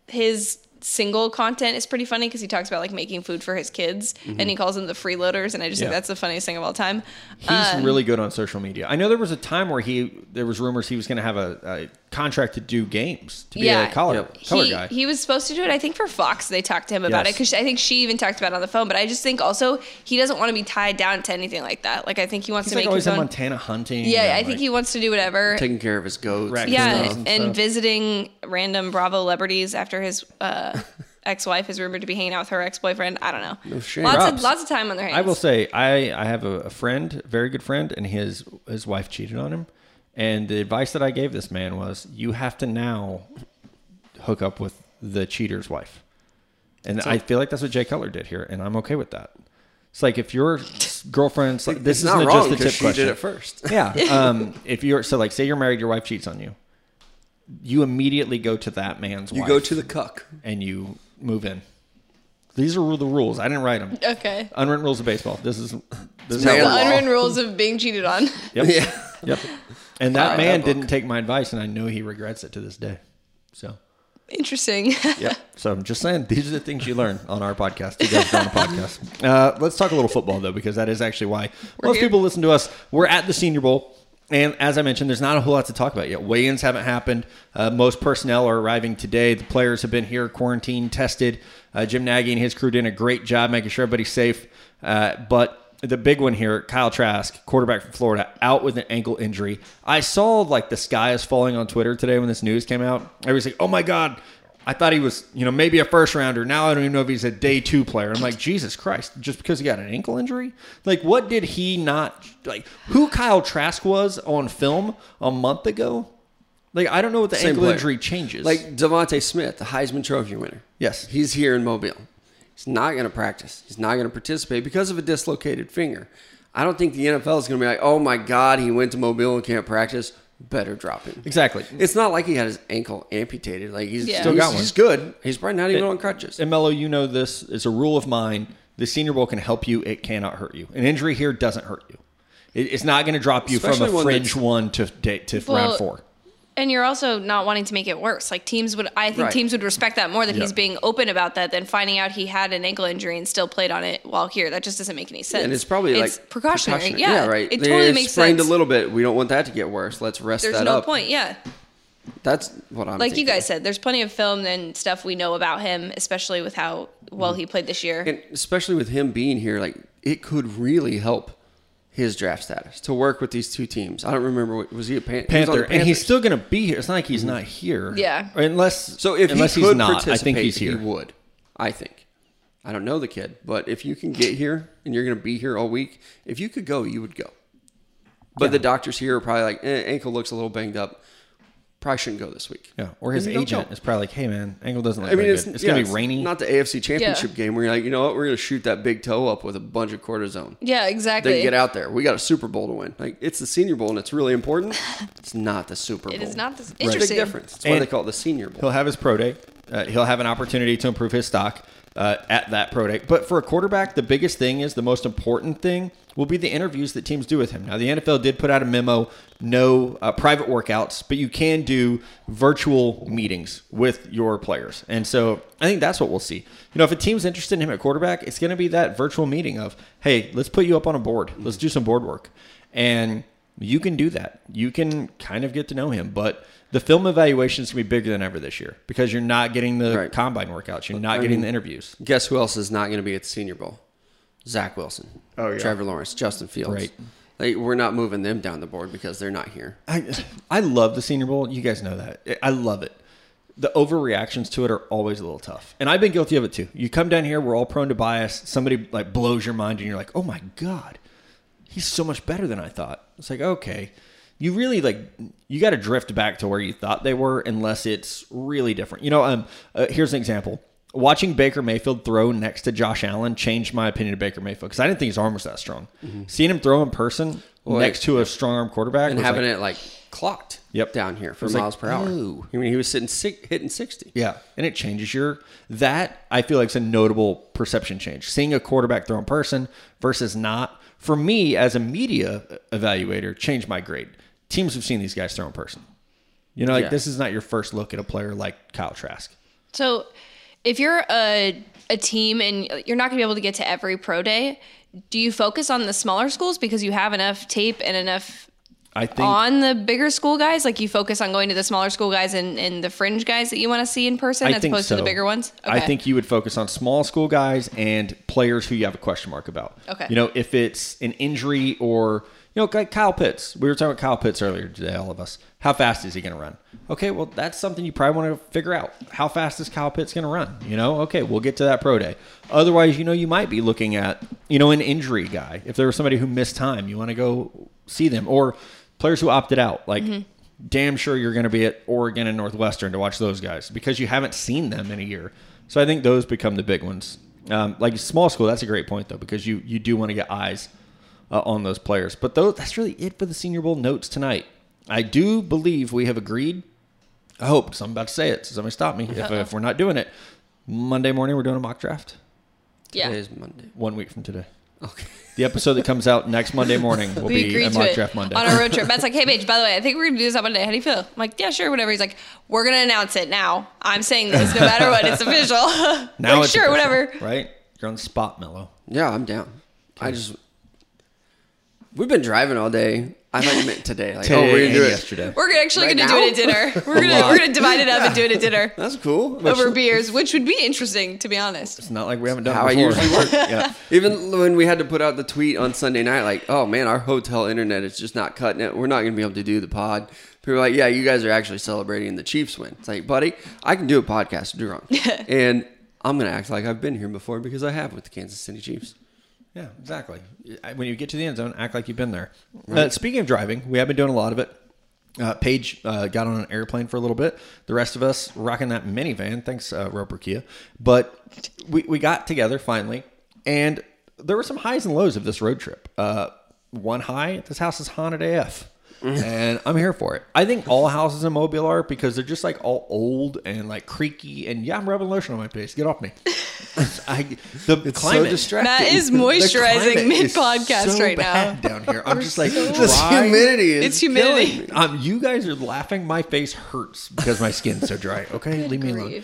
Speaker 3: his single content is pretty funny because he talks about like making food for his kids and he calls them the freeloaders, and I just think that's the funniest thing of all time.
Speaker 1: He's
Speaker 3: Um,
Speaker 1: really good on social media. I know there was a time where he there was rumors he was going to have a, a contract to do games to be a color
Speaker 2: Yep.
Speaker 1: color
Speaker 3: he,
Speaker 1: guy.
Speaker 3: he was supposed to do it. I think for Fox they talked to him about it because I think she even talked about it on the phone. But I just think also he doesn't want to be tied down to anything like that. Like I think he wants
Speaker 1: He's
Speaker 3: to
Speaker 1: like
Speaker 3: make
Speaker 1: always
Speaker 3: his
Speaker 1: in
Speaker 3: own.
Speaker 1: Montana hunting.
Speaker 3: Yeah,
Speaker 1: and,
Speaker 3: I think
Speaker 1: like-
Speaker 3: he wants to do whatever.
Speaker 2: Taking care of his goats.
Speaker 1: Right.
Speaker 2: and
Speaker 3: yeah, and,
Speaker 1: and
Speaker 3: visiting random Bravo celebrities after his uh, ex-wife is rumored to be hanging out with her ex-boyfriend. I don't know.
Speaker 2: No shame.
Speaker 3: Lots
Speaker 2: Props.
Speaker 3: of lots of time on their hands.
Speaker 1: I will say I I have a, a friend, a very good friend, and his his wife cheated on him. And the advice that I gave this man was, you have to now hook up with the cheater's wife. And I feel like that's what Jay Cutler did here, and I'm okay with that. It's like if your girlfriend's like, this
Speaker 2: it's not
Speaker 1: isn't
Speaker 2: wrong
Speaker 1: just a
Speaker 2: because
Speaker 1: tip
Speaker 2: she
Speaker 1: question.
Speaker 2: did it first.
Speaker 1: yeah. [LAUGHS] Um, if you're so like, say you're married, your wife cheats on you, you immediately go to that man's
Speaker 2: You
Speaker 1: wife
Speaker 2: go to the cuck.
Speaker 1: and you move in. These are the rules. I didn't write them.
Speaker 3: Okay.
Speaker 1: Unwritten rules of baseball. This is this is
Speaker 2: Man
Speaker 3: The
Speaker 1: how
Speaker 2: law.
Speaker 3: unwritten rules of being cheated on. [LAUGHS]
Speaker 1: Yep.
Speaker 2: Yeah.
Speaker 1: Yep. And that
Speaker 2: Alright,
Speaker 1: man
Speaker 2: that book.
Speaker 1: didn't take my advice, and I know he regrets it to this day. So,
Speaker 3: Interesting. [LAUGHS]
Speaker 1: yep. So I'm just saying, these are the things you learn on our podcast. You guys are on a podcast. Uh, let's talk a little football though, because that is actually why most
Speaker 3: here.
Speaker 1: people listen to us. We're at the Senior Bowl. And as I mentioned, there's not a whole lot to talk about yet. Weigh-ins haven't happened. Uh, most personnel are arriving today. The players have been here, quarantined, tested. Uh, Jim Nagy and his crew did a great job making sure everybody's safe. Uh, but the big one here, Kyle Trask, quarterback from Florida, out with an ankle injury. I saw like the sky is falling on Twitter today when this news came out. Everybody's like, "Oh my god." I thought he was, you know, maybe a first rounder. Now I don't even know if he's a day two player. I'm like, Jesus Christ, just because he got an ankle injury? Like, what did he not like? Who Kyle Trask was on film a month ago? Like, I don't know what the
Speaker 2: Same
Speaker 1: ankle
Speaker 2: player.
Speaker 1: injury changes.
Speaker 2: Like DeVonta Smith, the Heisman Trophy winner.
Speaker 1: Yes.
Speaker 2: He's here in Mobile. He's not going to practice. He's not going to participate because of a dislocated finger. I don't think the NFL is going to be like, oh my God, he went to Mobile and can't practice. Better drop him.
Speaker 1: exactly.
Speaker 2: It's not like he had his ankle amputated. Like he's
Speaker 3: Yeah.
Speaker 2: still
Speaker 3: Still
Speaker 2: got
Speaker 1: got one.
Speaker 2: He's good. He's probably not even on crutches.
Speaker 1: And Mello, you know this is a rule of mine. The Senior Bowl can help you; it cannot hurt you. An injury here doesn't hurt you. It, it's not going to drop you
Speaker 2: Especially
Speaker 1: from a
Speaker 2: one
Speaker 1: fringe
Speaker 2: that's-
Speaker 1: one to day, to
Speaker 3: Well,
Speaker 1: round four.
Speaker 3: And you're also not wanting to make it worse. Like teams would, I think
Speaker 2: Right.
Speaker 3: teams would respect that more that he's being open about that than finding out he had an ankle injury and still played on it while here. That just doesn't make any sense.
Speaker 2: And it's probably like
Speaker 3: precautionary. Yeah,
Speaker 2: right.
Speaker 3: It totally makes
Speaker 2: sprained
Speaker 3: sense.
Speaker 2: a little bit. We don't want that to get worse. Let's rest
Speaker 3: There's
Speaker 2: that
Speaker 3: no
Speaker 2: up.
Speaker 3: point. Yeah,
Speaker 2: That's what I'm
Speaker 3: like you guys said, there's plenty of film and stuff we know about him, especially with how well mm-hmm. he played this year.
Speaker 2: And especially with him being here, like it could really help his draft status to work with these two teams. I don't remember what was he a Pan- he
Speaker 1: Panther,
Speaker 2: the
Speaker 1: and he's still going to be here. It's not like he's not here.
Speaker 3: Yeah.
Speaker 1: Unless
Speaker 2: so if
Speaker 1: unless
Speaker 2: he
Speaker 1: he's
Speaker 2: could
Speaker 1: not, I
Speaker 2: participate,
Speaker 1: think he's here.
Speaker 2: He would. I think. I don't know the kid, but if you can get here and you're going to be here all week, if you could go, you would go. But the doctors here are probably like, eh, ankle looks a little banged up. Probably shouldn't go this week.
Speaker 1: Yeah, or his
Speaker 2: And you don't
Speaker 1: agent is probably like, "Hey man, ankle doesn't look
Speaker 2: I mean, it's,
Speaker 1: good. It's
Speaker 2: yeah,
Speaker 1: gonna be rainy."
Speaker 2: Not the AFC Championship
Speaker 3: Yeah.
Speaker 2: game where you're like, you know what, we're going to shoot that big toe up with a bunch of cortisone.
Speaker 3: yeah, exactly.
Speaker 2: Then get out there. We got a Super Bowl to win. Like it's the Senior Bowl and it's really important. It's not the Super Bowl. [LAUGHS]
Speaker 3: It is not this
Speaker 2: It's a big difference. That's why
Speaker 1: And-
Speaker 2: they call it the Senior Bowl.
Speaker 1: He'll have his pro day. Uh, he'll have an opportunity to improve his stock uh, at that pro day. But for a quarterback, the biggest thing is the most important thing will be the interviews that teams do with him. Now, the NFL did put out a memo no uh, private workouts, but you can do virtual meetings with your players. And so I think that's what we'll see. You know, if a team's interested in him at quarterback, it's going to be that virtual meeting of, hey, let's put you up on a board. Let's do some board work. And you can do that. You can kind of get to know him, but the film evaluation is going to be bigger than ever this year because you're not getting the
Speaker 2: Right.
Speaker 1: combine workouts. You're not
Speaker 2: I
Speaker 1: getting
Speaker 2: mean-
Speaker 1: the interviews.
Speaker 2: Guess who else is not going to be at the Senior Bowl? Zach Wilson.
Speaker 1: Oh, yeah.
Speaker 2: Trevor Lawrence, Justin Fields.
Speaker 1: Right.
Speaker 2: Like, we're not moving them down the board because they're not here.
Speaker 1: I I love the Senior Bowl. You guys know that. I love it. The overreactions to it are always a little tough, and I've been guilty of it too. You come down here, we're all prone to bias. Somebody like blows your mind, and you're like, "Oh my god, he's so much better than I thought." It's like, okay, you really like you got to drift back to where you thought they were, unless it's really different. You know, um, uh, here's an example. Watching Baker Mayfield throw next to Josh Allen changed my opinion of Baker Mayfield because I didn't think his arm was that strong. Seeing him throw in person
Speaker 2: Well,
Speaker 1: next to a strong arm quarterback
Speaker 2: And having
Speaker 1: like,
Speaker 2: it like clocked
Speaker 1: Yep.
Speaker 2: down here for
Speaker 1: was like,
Speaker 2: miles per hour.
Speaker 1: "Oh."
Speaker 2: I mean, he was sitting six, hitting 60.
Speaker 1: Yeah, and it changes your that I feel like is a notable perception change. Seeing a quarterback throw in person versus not for me as a media evaluator changed my grade. Teams have seen these guys throw in person. You know, like
Speaker 2: Yeah.
Speaker 1: this is not your first look at a player like Kyle Trask.
Speaker 3: So, if you're a a team and you're not going to be able to get to every pro day, do you focus on the smaller schools because you have enough tape and enough
Speaker 1: I think
Speaker 3: on the bigger school guys? Like you focus on going to the smaller school guys and, and the fringe guys that you want to see in person
Speaker 1: I
Speaker 3: as opposed
Speaker 1: so.
Speaker 3: to the bigger ones?
Speaker 1: I think you would focus on small school guys and players who you have a question mark about.
Speaker 3: Okay.
Speaker 1: You know, if it's an injury or you know, like Kyle Pitts. We were talking about Kyle Pitts earlier today, all of us. How fast is he going to run? Okay, well, that's something you probably want to figure out. How fast is Kyle Pitts going to run? You know, okay, we'll get to that pro day. Otherwise, you know, you might be looking at, you know, an injury guy. If there was somebody who missed time, you want to go see them. Or players who opted out. Like, damn sure you're going to be at Oregon and Northwestern to watch those guys because you haven't seen them in a year. So I think those become the big ones. Um, like small school, that's a great point though because you you do want to get eyes uh, on those players. But those, that's really it for the Senior Bowl notes tonight. I do believe we have agreed. I hope 'cause I'm about to say it. So somebody stop me if, if we're not doing it. Monday morning, we're doing a mock draft.
Speaker 3: yeah.
Speaker 2: Today is Monday.
Speaker 1: One week from today.
Speaker 2: Okay. [LAUGHS]
Speaker 1: The episode that comes out next Monday morning will
Speaker 3: We
Speaker 1: be a
Speaker 3: to
Speaker 1: mock
Speaker 3: it
Speaker 1: draft Monday.
Speaker 3: on our road trip. [LAUGHS] Matt's like, hey, Paige, by the way, I think we're going to do this on Monday. How do you feel? I'm like, yeah, sure, whatever. He's like, we're going to announce it now. I'm saying this no matter what. It's [LAUGHS] official.
Speaker 1: now
Speaker 3: like,
Speaker 1: it's
Speaker 3: sure,
Speaker 1: official,
Speaker 3: whatever.
Speaker 1: Right? You're on the spot, Mello.
Speaker 2: Yeah, I'm down. I just we've been driving all day. I thought you meant today. Like, oh, we're
Speaker 1: Today
Speaker 2: gonna do it
Speaker 1: yesterday.
Speaker 3: We're actually
Speaker 2: Right
Speaker 3: going to do it at dinner. [LAUGHS] We're gonna we're gonna divide it up and do it at dinner [LAUGHS]
Speaker 2: That's cool.
Speaker 3: over beers, which would be interesting to be honest.
Speaker 1: It's not like we haven't done
Speaker 2: How I
Speaker 1: it before.
Speaker 2: usually work. [LAUGHS]
Speaker 1: yeah.
Speaker 2: Even when we had to put out the tweet on Sunday night, like, oh man, our hotel internet is just not cutting it. We're not going to be able to do the pod. People were like, yeah, you guys are actually celebrating the Chiefs win. It's like, buddy, I can do a podcast if you're wrong. and I'm going to act like I've been here before because I have with the Kansas City Chiefs.
Speaker 1: Yeah, exactly. When you get to the end zone, act like you've been there. Uh, speaking of driving, we have been doing a lot of it. Uh, Paige uh, got on an airplane for a little bit. The rest of us rocking that minivan. Thanks, uh, Roper Kia. But we, we got together finally, and there were some highs and lows of this road trip. Uh, one high, this house is haunted AF. And I'm here for it. I think all houses in Mobile are because they're just like all old and like creaky. And yeah, I'm rubbing lotion on my face. Get off me. [LAUGHS] I, the
Speaker 2: it's
Speaker 1: climate,
Speaker 2: so distracting.
Speaker 3: Matt is [LAUGHS] moisturizing mid podcast
Speaker 1: so
Speaker 3: right now.
Speaker 1: Down here, I'm just like
Speaker 2: This
Speaker 1: dry.
Speaker 2: humidity is
Speaker 3: It's humidity.
Speaker 2: me.
Speaker 1: Um, you guys are laughing. My face hurts because my skin's so dry. [LAUGHS] Okay, leave me alone.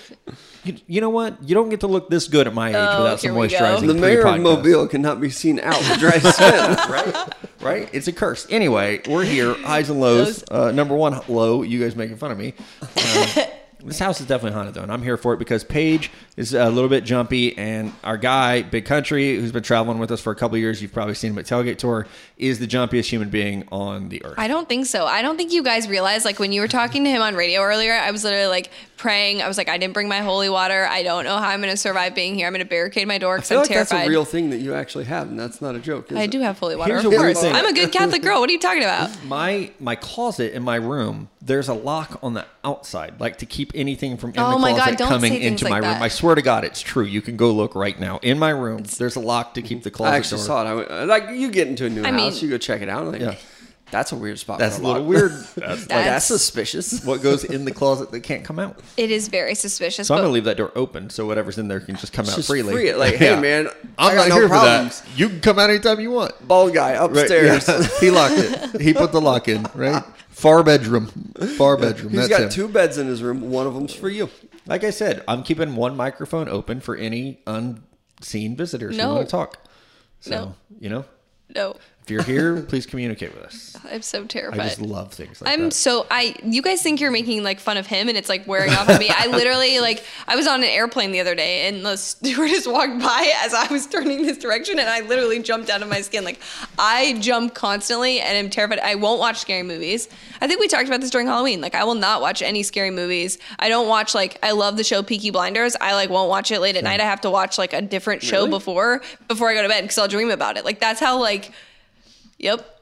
Speaker 1: You, you know what? You don't get to look this good at my age
Speaker 3: Oh,
Speaker 1: without some
Speaker 3: here we go.
Speaker 1: moisturizing.
Speaker 2: The mayor of. Mobile cannot be seen out with dry skin.
Speaker 1: right? Right? It's a curse. Anyway, we're here. Highs and lows. Uh, number one low. You guys making fun of me. [LAUGHS] this house is definitely haunted though, and I'm here for it because Paige is a little bit jumpy, and our guy, Big Country, who's been traveling with us for a couple of years, you've probably seen him at Tailgate Tour, is the jumpiest human being on the earth.
Speaker 3: I don't think so. I don't think you guys realize like when you were talking to him on radio earlier, I was literally like praying. I was like, I didn't bring my holy water. I don't know how I'm going to survive being here. I'm going to barricade my door because I'm
Speaker 2: like that's a real thing that you actually have, and that's not a joke. Is
Speaker 3: I
Speaker 2: it?
Speaker 3: do have holy water.
Speaker 1: Here's
Speaker 3: of
Speaker 1: a weird
Speaker 3: course.
Speaker 1: thing.
Speaker 3: I'm a good Catholic girl. What are you talking about?
Speaker 1: my my closet in my room there's a lock on the outside like to keep anything from in
Speaker 3: Oh
Speaker 1: the
Speaker 3: my God,
Speaker 1: closet
Speaker 3: don't
Speaker 1: coming
Speaker 3: say things
Speaker 1: into
Speaker 3: like
Speaker 1: my room
Speaker 3: that.
Speaker 1: i swear to god it's true you can go look right now in my room there's a lock to keep the closet
Speaker 2: I actually
Speaker 1: door.
Speaker 2: saw it. I went, uh, like you get into a new
Speaker 3: I
Speaker 2: house,
Speaker 3: mean-
Speaker 2: you go check it out. Like,
Speaker 1: Yeah.
Speaker 2: that's a weird spot.
Speaker 1: that's
Speaker 2: for
Speaker 1: a little
Speaker 2: lock.
Speaker 1: weird [LAUGHS] that's like
Speaker 2: Like,
Speaker 3: That's-
Speaker 2: that's suspicious. [LAUGHS]
Speaker 1: what goes in the closet that can't come out
Speaker 3: It is very suspicious.
Speaker 1: so i'm gonna leave that door open so whatever's in there can just come out
Speaker 2: Just
Speaker 1: freely
Speaker 2: free. Like, [LAUGHS] hey,
Speaker 1: Yeah.
Speaker 2: man, I
Speaker 1: i'm
Speaker 2: got
Speaker 1: not
Speaker 2: no
Speaker 1: here
Speaker 2: problems.
Speaker 1: for that you can come out anytime you want
Speaker 2: Bald guy
Speaker 1: Right,
Speaker 2: upstairs.
Speaker 1: yeah. he locked it he put the lock in right far bedroom far bedroom
Speaker 2: He's
Speaker 1: that's
Speaker 2: got
Speaker 1: him.
Speaker 2: two beds in his room. One of them's for you.
Speaker 1: Like I said, I'm keeping one microphone open for any unseen visitors
Speaker 3: No.
Speaker 1: who want to talk. So,
Speaker 3: No.
Speaker 1: you know,
Speaker 3: no,
Speaker 1: if you're here, please communicate with us. [LAUGHS]
Speaker 3: I'm so terrified.
Speaker 1: I just love things like
Speaker 3: I'm
Speaker 1: that.
Speaker 3: so I you guys think you're making like fun of him and it's like wearing off on me. I literally like I was on an airplane the other day and the stewardess [LAUGHS] walked by as I was turning this direction and I literally jumped out of my skin. Like I jump constantly and I'm terrified. I won't watch scary movies. I think we talked about this during Halloween. Like I will not watch any scary movies. I don't watch like I love the show Peaky Blinders. I like won't watch it late at night. I have to watch like a different show
Speaker 2: Really?
Speaker 3: before before I go to bed because I'll dream about it. Like that's how like Yep.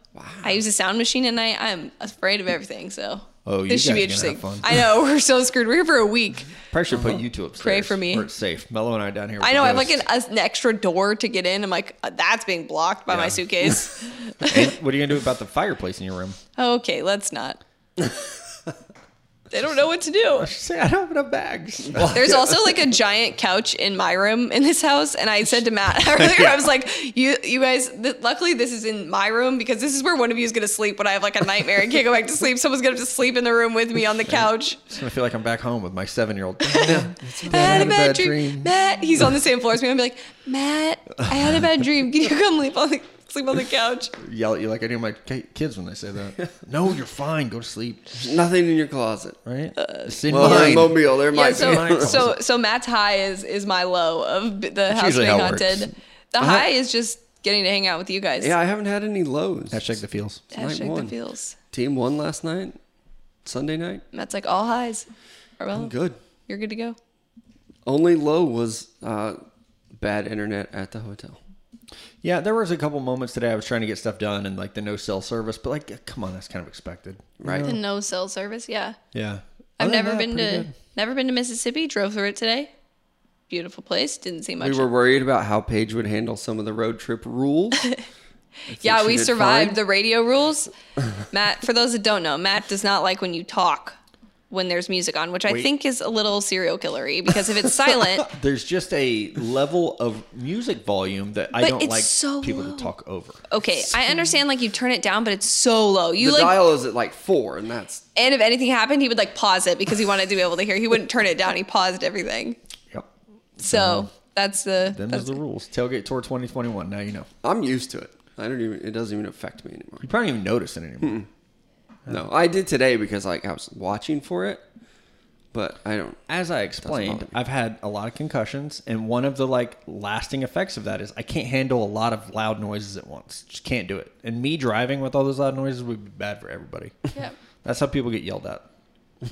Speaker 3: I use a sound machine at night. I'm afraid of everything. So
Speaker 1: Oh, you
Speaker 3: this should be interesting.
Speaker 1: gonna have fun.
Speaker 3: I know [LAUGHS] we're so screwed. We're here for a week.
Speaker 1: Should put you two upstairs.
Speaker 3: Pray for me.
Speaker 1: Where it's safe. Mello and I down here.
Speaker 3: I know I have like an, an extra door to get in. I'm like uh, that's being blocked by
Speaker 1: Yeah.
Speaker 3: my suitcase. [LAUGHS]
Speaker 1: What are you gonna do about the fireplace in your room?
Speaker 3: okay, let's not. [LAUGHS] they don't know what to do.
Speaker 1: I Say I don't have enough bags. [LAUGHS]
Speaker 3: There's also like a giant couch in my room in this house, and I said to Matt [LAUGHS] earlier, I was like, "You, you guys. Th- luckily, this is in my room because this is where one of you is gonna sleep when I have like a nightmare and can't go back to sleep. Someone's gonna have to sleep in the room with me on the couch.
Speaker 1: It's gonna feel like I'm back home with my seven year old.
Speaker 3: I had a bad dream. Matt, he's on the same floor as me. I'm like, Matt, I had a bad dream. Can you come sleep on the sleep on the couch? [LAUGHS]
Speaker 1: Yell at you like I do my kids when they say that. no, you're fine. Go to sleep.
Speaker 2: Nothing in your closet.
Speaker 1: Right?
Speaker 3: Uh,
Speaker 1: in
Speaker 2: Well, they're
Speaker 1: mine.
Speaker 2: in Mobile. There
Speaker 3: Yeah,
Speaker 2: might
Speaker 3: so
Speaker 2: be.
Speaker 3: so so Matt's high is is my low of b- the house being
Speaker 1: how it works.
Speaker 3: haunted. The high is just getting to hang out with you guys.
Speaker 2: Yeah, I haven't had any lows.
Speaker 1: Hashtag the feels.
Speaker 3: Hashtag the
Speaker 2: one.
Speaker 3: feels.
Speaker 2: Team won last night, Sunday night.
Speaker 3: Matt's like all highs. Arbella,
Speaker 2: Good.
Speaker 3: you're good to go.
Speaker 2: Only low was uh, bad internet at the hotel.
Speaker 1: Yeah, there was a couple moments today I was trying to get stuff done and like the no cell service, but like, come on, that's kind of expected,
Speaker 2: Right.
Speaker 3: The no cell service, yeah.
Speaker 1: Yeah,
Speaker 3: I've
Speaker 1: Other
Speaker 3: never
Speaker 1: that,
Speaker 3: been to
Speaker 1: good.
Speaker 3: never been to Mississippi. Drove through it today. Beautiful place. Didn't see much.
Speaker 2: We were worried about how Paige would handle some of the road trip rules. [LAUGHS]
Speaker 3: yeah, we survived
Speaker 2: fine.
Speaker 3: the radio rules. [LAUGHS] Matt, for those that don't know, Matt does not like when you talk when there's music on, which I think is a little serial killery because if it's silent, [LAUGHS]
Speaker 1: There's just a level of music volume that I don't like
Speaker 3: so
Speaker 1: people
Speaker 3: low.
Speaker 1: to talk over.
Speaker 3: okay, I understand like you turn it down, but it's so low. You
Speaker 2: the
Speaker 3: like
Speaker 2: dial is at like four, and that's
Speaker 3: and if anything happened, he would like pause it because he wanted to be able to hear. He wouldn't turn it down. He paused everything.
Speaker 1: Yep,
Speaker 3: So that's the
Speaker 1: them
Speaker 3: that's
Speaker 1: is the rules. Tailgate Tour 2021. Now you know.
Speaker 2: I'm used to it. I don't even. It doesn't even affect me anymore.
Speaker 1: You probably don't even notice it anymore.
Speaker 2: No, I did today because like I was watching for it, but I don't.
Speaker 1: As I explained. I've had a lot of concussions, and one of the like lasting effects of that is I can't handle a lot of loud noises at once. Just can't do it. And me driving with all those loud noises would be bad for everybody.
Speaker 3: yeah.
Speaker 1: That's how people get yelled at.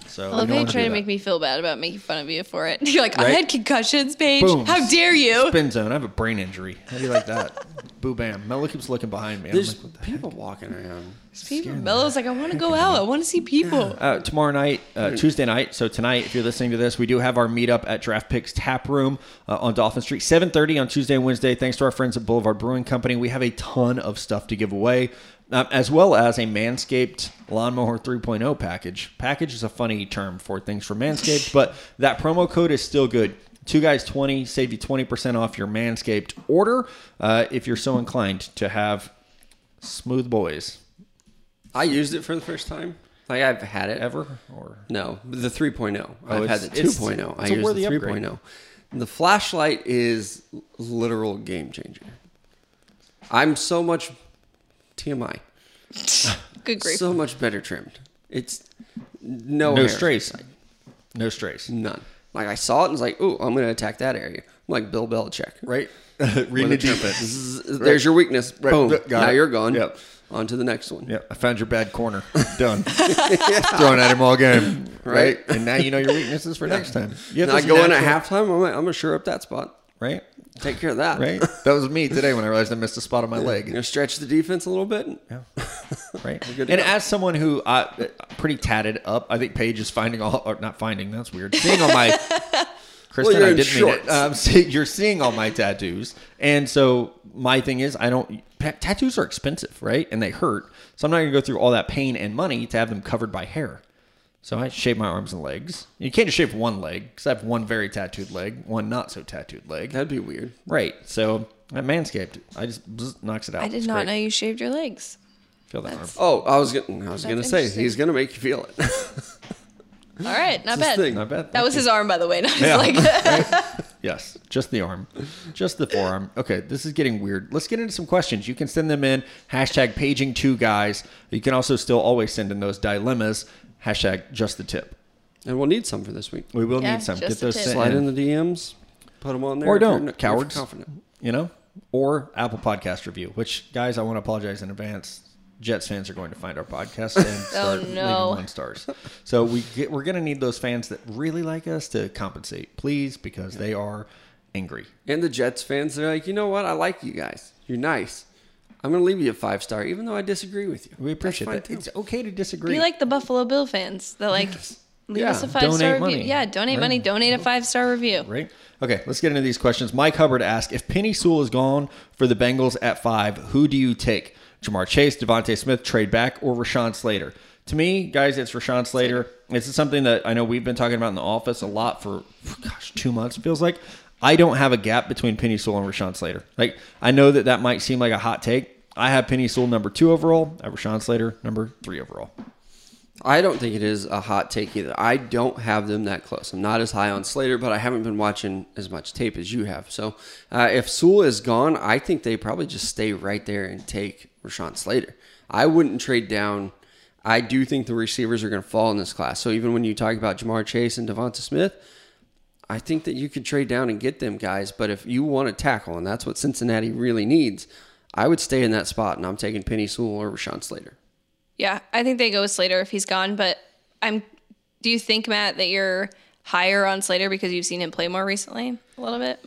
Speaker 1: So
Speaker 3: I
Speaker 1: you
Speaker 3: love how you
Speaker 1: wanna
Speaker 3: try to make me feel bad about making fun of you for it. [LAUGHS] You're like, I
Speaker 1: Right?
Speaker 3: had concussions, Paige.
Speaker 1: Boom.
Speaker 3: How dare you?
Speaker 1: spin zone. I have a brain injury. How do you like that? [LAUGHS] Boo bam. Melo keeps looking behind me. I'm
Speaker 2: There's
Speaker 1: like, what the
Speaker 2: people walking around.
Speaker 3: People, Melo's like, I want to go out. I want to see people.
Speaker 1: Uh, tomorrow night, uh, Tuesday night. So tonight, if you're listening to this, we do have our meetup at Draft Picks Tap Room uh, on Dauphin Street, 7:30 on Tuesday and Wednesday. Thanks to our friends at Boulevard Brewing Company, we have a ton of stuff to give away. um, as well as a Manscaped Lawnmower 3.0 package. Package is a funny term for things for Manscaped, but that promo code is still good. Two guys 20 save you 20% off your Manscaped order uh, if you're so inclined to have smooth boys
Speaker 2: I used it for the first time. Like I've had it
Speaker 1: ever or
Speaker 2: No, the 3.0. Oh,
Speaker 1: I've
Speaker 2: had the 2.0.
Speaker 1: it's oh.
Speaker 2: I
Speaker 1: a
Speaker 2: use
Speaker 1: worthy
Speaker 2: the
Speaker 1: upgrade.
Speaker 2: 3.0. The flashlight is literal game changer. I'm so much TMI. [LAUGHS]
Speaker 3: Good grief.
Speaker 2: So much better trimmed. It's no
Speaker 1: no
Speaker 2: hair.
Speaker 1: strays. No strays.
Speaker 2: None. Like I saw it and was like, "Ooh, I'm going to attack that area." I'm like Bill Belichick.
Speaker 1: Right? Reading the
Speaker 2: a trim.
Speaker 1: defense.
Speaker 2: There's your weakness.
Speaker 1: Right.
Speaker 2: Boom.
Speaker 1: Got
Speaker 2: now
Speaker 1: it.
Speaker 2: you're gone.
Speaker 1: Yep.
Speaker 2: On to the next one.
Speaker 1: Yeah, I found your bad corner. Done. [LAUGHS] Throwing at him all game. Right?
Speaker 2: Right.
Speaker 1: And now you know your weaknesses for next time. You have
Speaker 2: And I
Speaker 1: this
Speaker 2: go in at
Speaker 1: natural-
Speaker 2: halftime. I'm like, I'm going to sure up that spot.
Speaker 1: Right?
Speaker 2: Take care of that.
Speaker 1: Right? That was me today when I realized I missed a spot on my
Speaker 2: You're
Speaker 1: leg.
Speaker 2: going to stretch the defense a little bit.
Speaker 1: Yeah. [LAUGHS] Right. And
Speaker 2: go.
Speaker 1: as someone who uh, pretty tatted up, I think Paige is finding all, or not finding, that's weird. Seeing all my. [LAUGHS] Kristen,
Speaker 2: you're
Speaker 1: I didn't mean it. [LAUGHS] Um, see, you're seeing all my tattoos, and so my thing is, I don't. Tattoos are expensive, right? And they hurt, so I'm not gonna go through all that pain and money to have them covered by hair. So I shave my arms and legs. You can't just shave one leg because I have one very tattooed leg, one not so tattooed leg.
Speaker 2: That'd be weird.
Speaker 1: Right. So at Manscaped, I just bzz, knocks it out.
Speaker 3: I did
Speaker 1: It's
Speaker 3: not
Speaker 1: great.
Speaker 3: know you shaved your legs.
Speaker 1: Feel that arm.
Speaker 2: Oh, I was gonna, I was gonna say he's gonna make you feel it. [LAUGHS]
Speaker 3: All right, not bad.
Speaker 1: Not bad.
Speaker 3: That was his arm, by the way, not his
Speaker 1: Yeah.
Speaker 3: leg. [LAUGHS]
Speaker 1: Yes, just the arm, just the forearm. Okay, this is getting weird. Let's get into some questions. You can send them in hashtag paging two guys. You can also still always send in those dilemmas hashtag just the tip.
Speaker 2: and we'll need some for this week.
Speaker 1: We will
Speaker 3: Yeah,
Speaker 1: need some.
Speaker 3: just
Speaker 1: Get those
Speaker 3: tip.
Speaker 1: sent
Speaker 2: Slide
Speaker 1: in.
Speaker 2: in the DMs, put them on there,
Speaker 1: or
Speaker 2: if you're
Speaker 1: don't,
Speaker 2: n- you're
Speaker 1: cowards.
Speaker 2: Confident.
Speaker 1: You know, or Apple Podcast review. Which guys, I want to apologize in advance. Jets fans are going to find our podcast and [LAUGHS] start oh, leaving
Speaker 3: no.
Speaker 1: one stars. So we get, we're going to need those fans that really like us to compensate, please, because they are angry.
Speaker 2: And the Jets fans, they're like, you know what? I like you guys. You're nice. I'm gonna leave you a five star, even though I disagree with you.
Speaker 1: We appreciate
Speaker 2: That's
Speaker 1: that.
Speaker 2: fine,
Speaker 1: It's okay to disagree.
Speaker 3: Be like the Buffalo Bill fans. That like leave
Speaker 2: Yeah.
Speaker 3: us a five
Speaker 1: Donate
Speaker 3: star review.
Speaker 1: money.
Speaker 3: Yeah, donate
Speaker 1: Right.
Speaker 3: money, donate a five star review.
Speaker 1: right? Okay, let's get into these questions. Mike Hubbard asked if Penei Sewell is gone for the Bengals at five, who do you take? Ja'Marr Chase, DeVonta Smith, trade back, or Rashawn Slater? To me, guys, it's Rashawn Slater. This is something that I know we've been talking about in the office a lot for, gosh, two months, feels like. I don't have a gap between Penei Sewell and Rashawn Slater. Like, I know that that might seem like a hot take. I have Penei Sewell number two overall. I have Rashawn Slater number three overall.
Speaker 2: I don't think it is a hot take either. I don't have them that close. I'm not as high on Slater, but I haven't been watching as much tape as you have. So uh, if Sewell is gone, I think they probably just stay right there and take Rashawn Slater. I wouldn't trade down. I do think the receivers are going to fall in this class. So even when you talk about Ja'Marr Chase and DeVonta Smith, I think that you could trade down and get them guys. But if you want to tackle, and that's what Cincinnati really needs, I would stay in that spot, and I'm taking Penei Sewell or Rashawn Slater.
Speaker 3: Yeah, I think they go with Slater if he's gone. But I'm. Do you think Matt that you're higher on Slater because you've seen him play more recently? A little bit.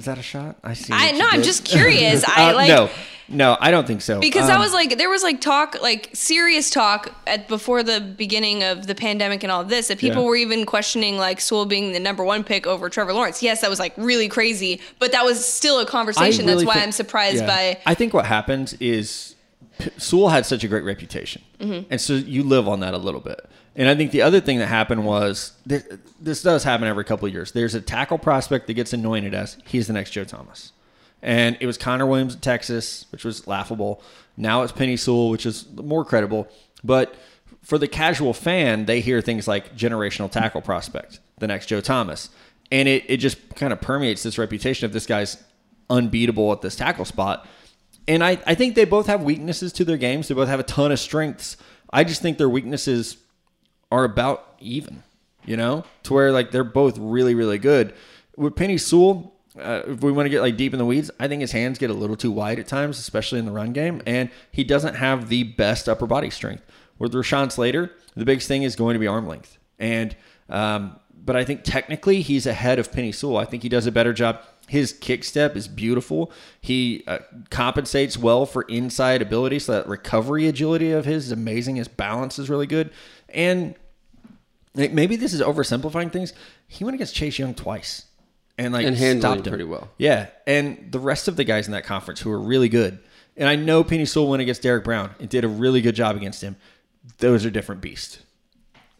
Speaker 1: Is that a shot? I see.
Speaker 3: I no, I'm just curious. [LAUGHS] I
Speaker 1: Uh,
Speaker 3: like
Speaker 1: no, no, I don't think so.
Speaker 3: because that
Speaker 1: Um,
Speaker 3: was like there was like talk like serious talk at before the beginning of the pandemic and all this that people
Speaker 1: Yeah.
Speaker 3: were even questioning like Sewell being the number one pick over Trevor Lawrence. Yes, that was like really crazy, but that was still a conversation.
Speaker 1: really
Speaker 3: That's why
Speaker 1: think-
Speaker 3: I'm surprised
Speaker 1: yeah.
Speaker 3: by
Speaker 1: I think what happens is Sewell had such a great reputation,
Speaker 3: Mm-hmm.
Speaker 1: and so you live on that a little bit. And I think the other thing that happened was this, this does happen every couple of years. There's a tackle prospect that gets anointed as he's the next Joe Thomas, and it was Connor Williams at Texas, which was laughable. Now it's Penei Sewell, which is more credible. But for the casual fan, they hear things like generational tackle prospect, the next Joe Thomas, and it it just kind of permeates this reputation of this guy's unbeatable at this tackle spot. And I, I think they both have weaknesses to their games. They both have a ton of strengths. I just think their weaknesses are about even, you know, to where like they're both really, really good. With Penei Sewell, uh, if we want to get like deep in the weeds, I think his hands get a little too wide at times, especially in the run game, and he doesn't have the best upper body strength. With Rashawn Slater, the biggest thing is going to be arm length, and um, but I think technically he's ahead of Penei Sewell. I think he does a better job. His kick step is beautiful. He uh, compensates well for inside ability, so that recovery agility of his is amazing. His balance is really good, and like, maybe this is oversimplifying things. He went against Chase Young twice, and like
Speaker 2: And handled
Speaker 1: stopped
Speaker 2: him pretty well.
Speaker 1: Yeah, and the rest of the guys in that conference who are really good And I know Penei Sewell went against Derrick Brown and did a really good job against him. Those are different beasts.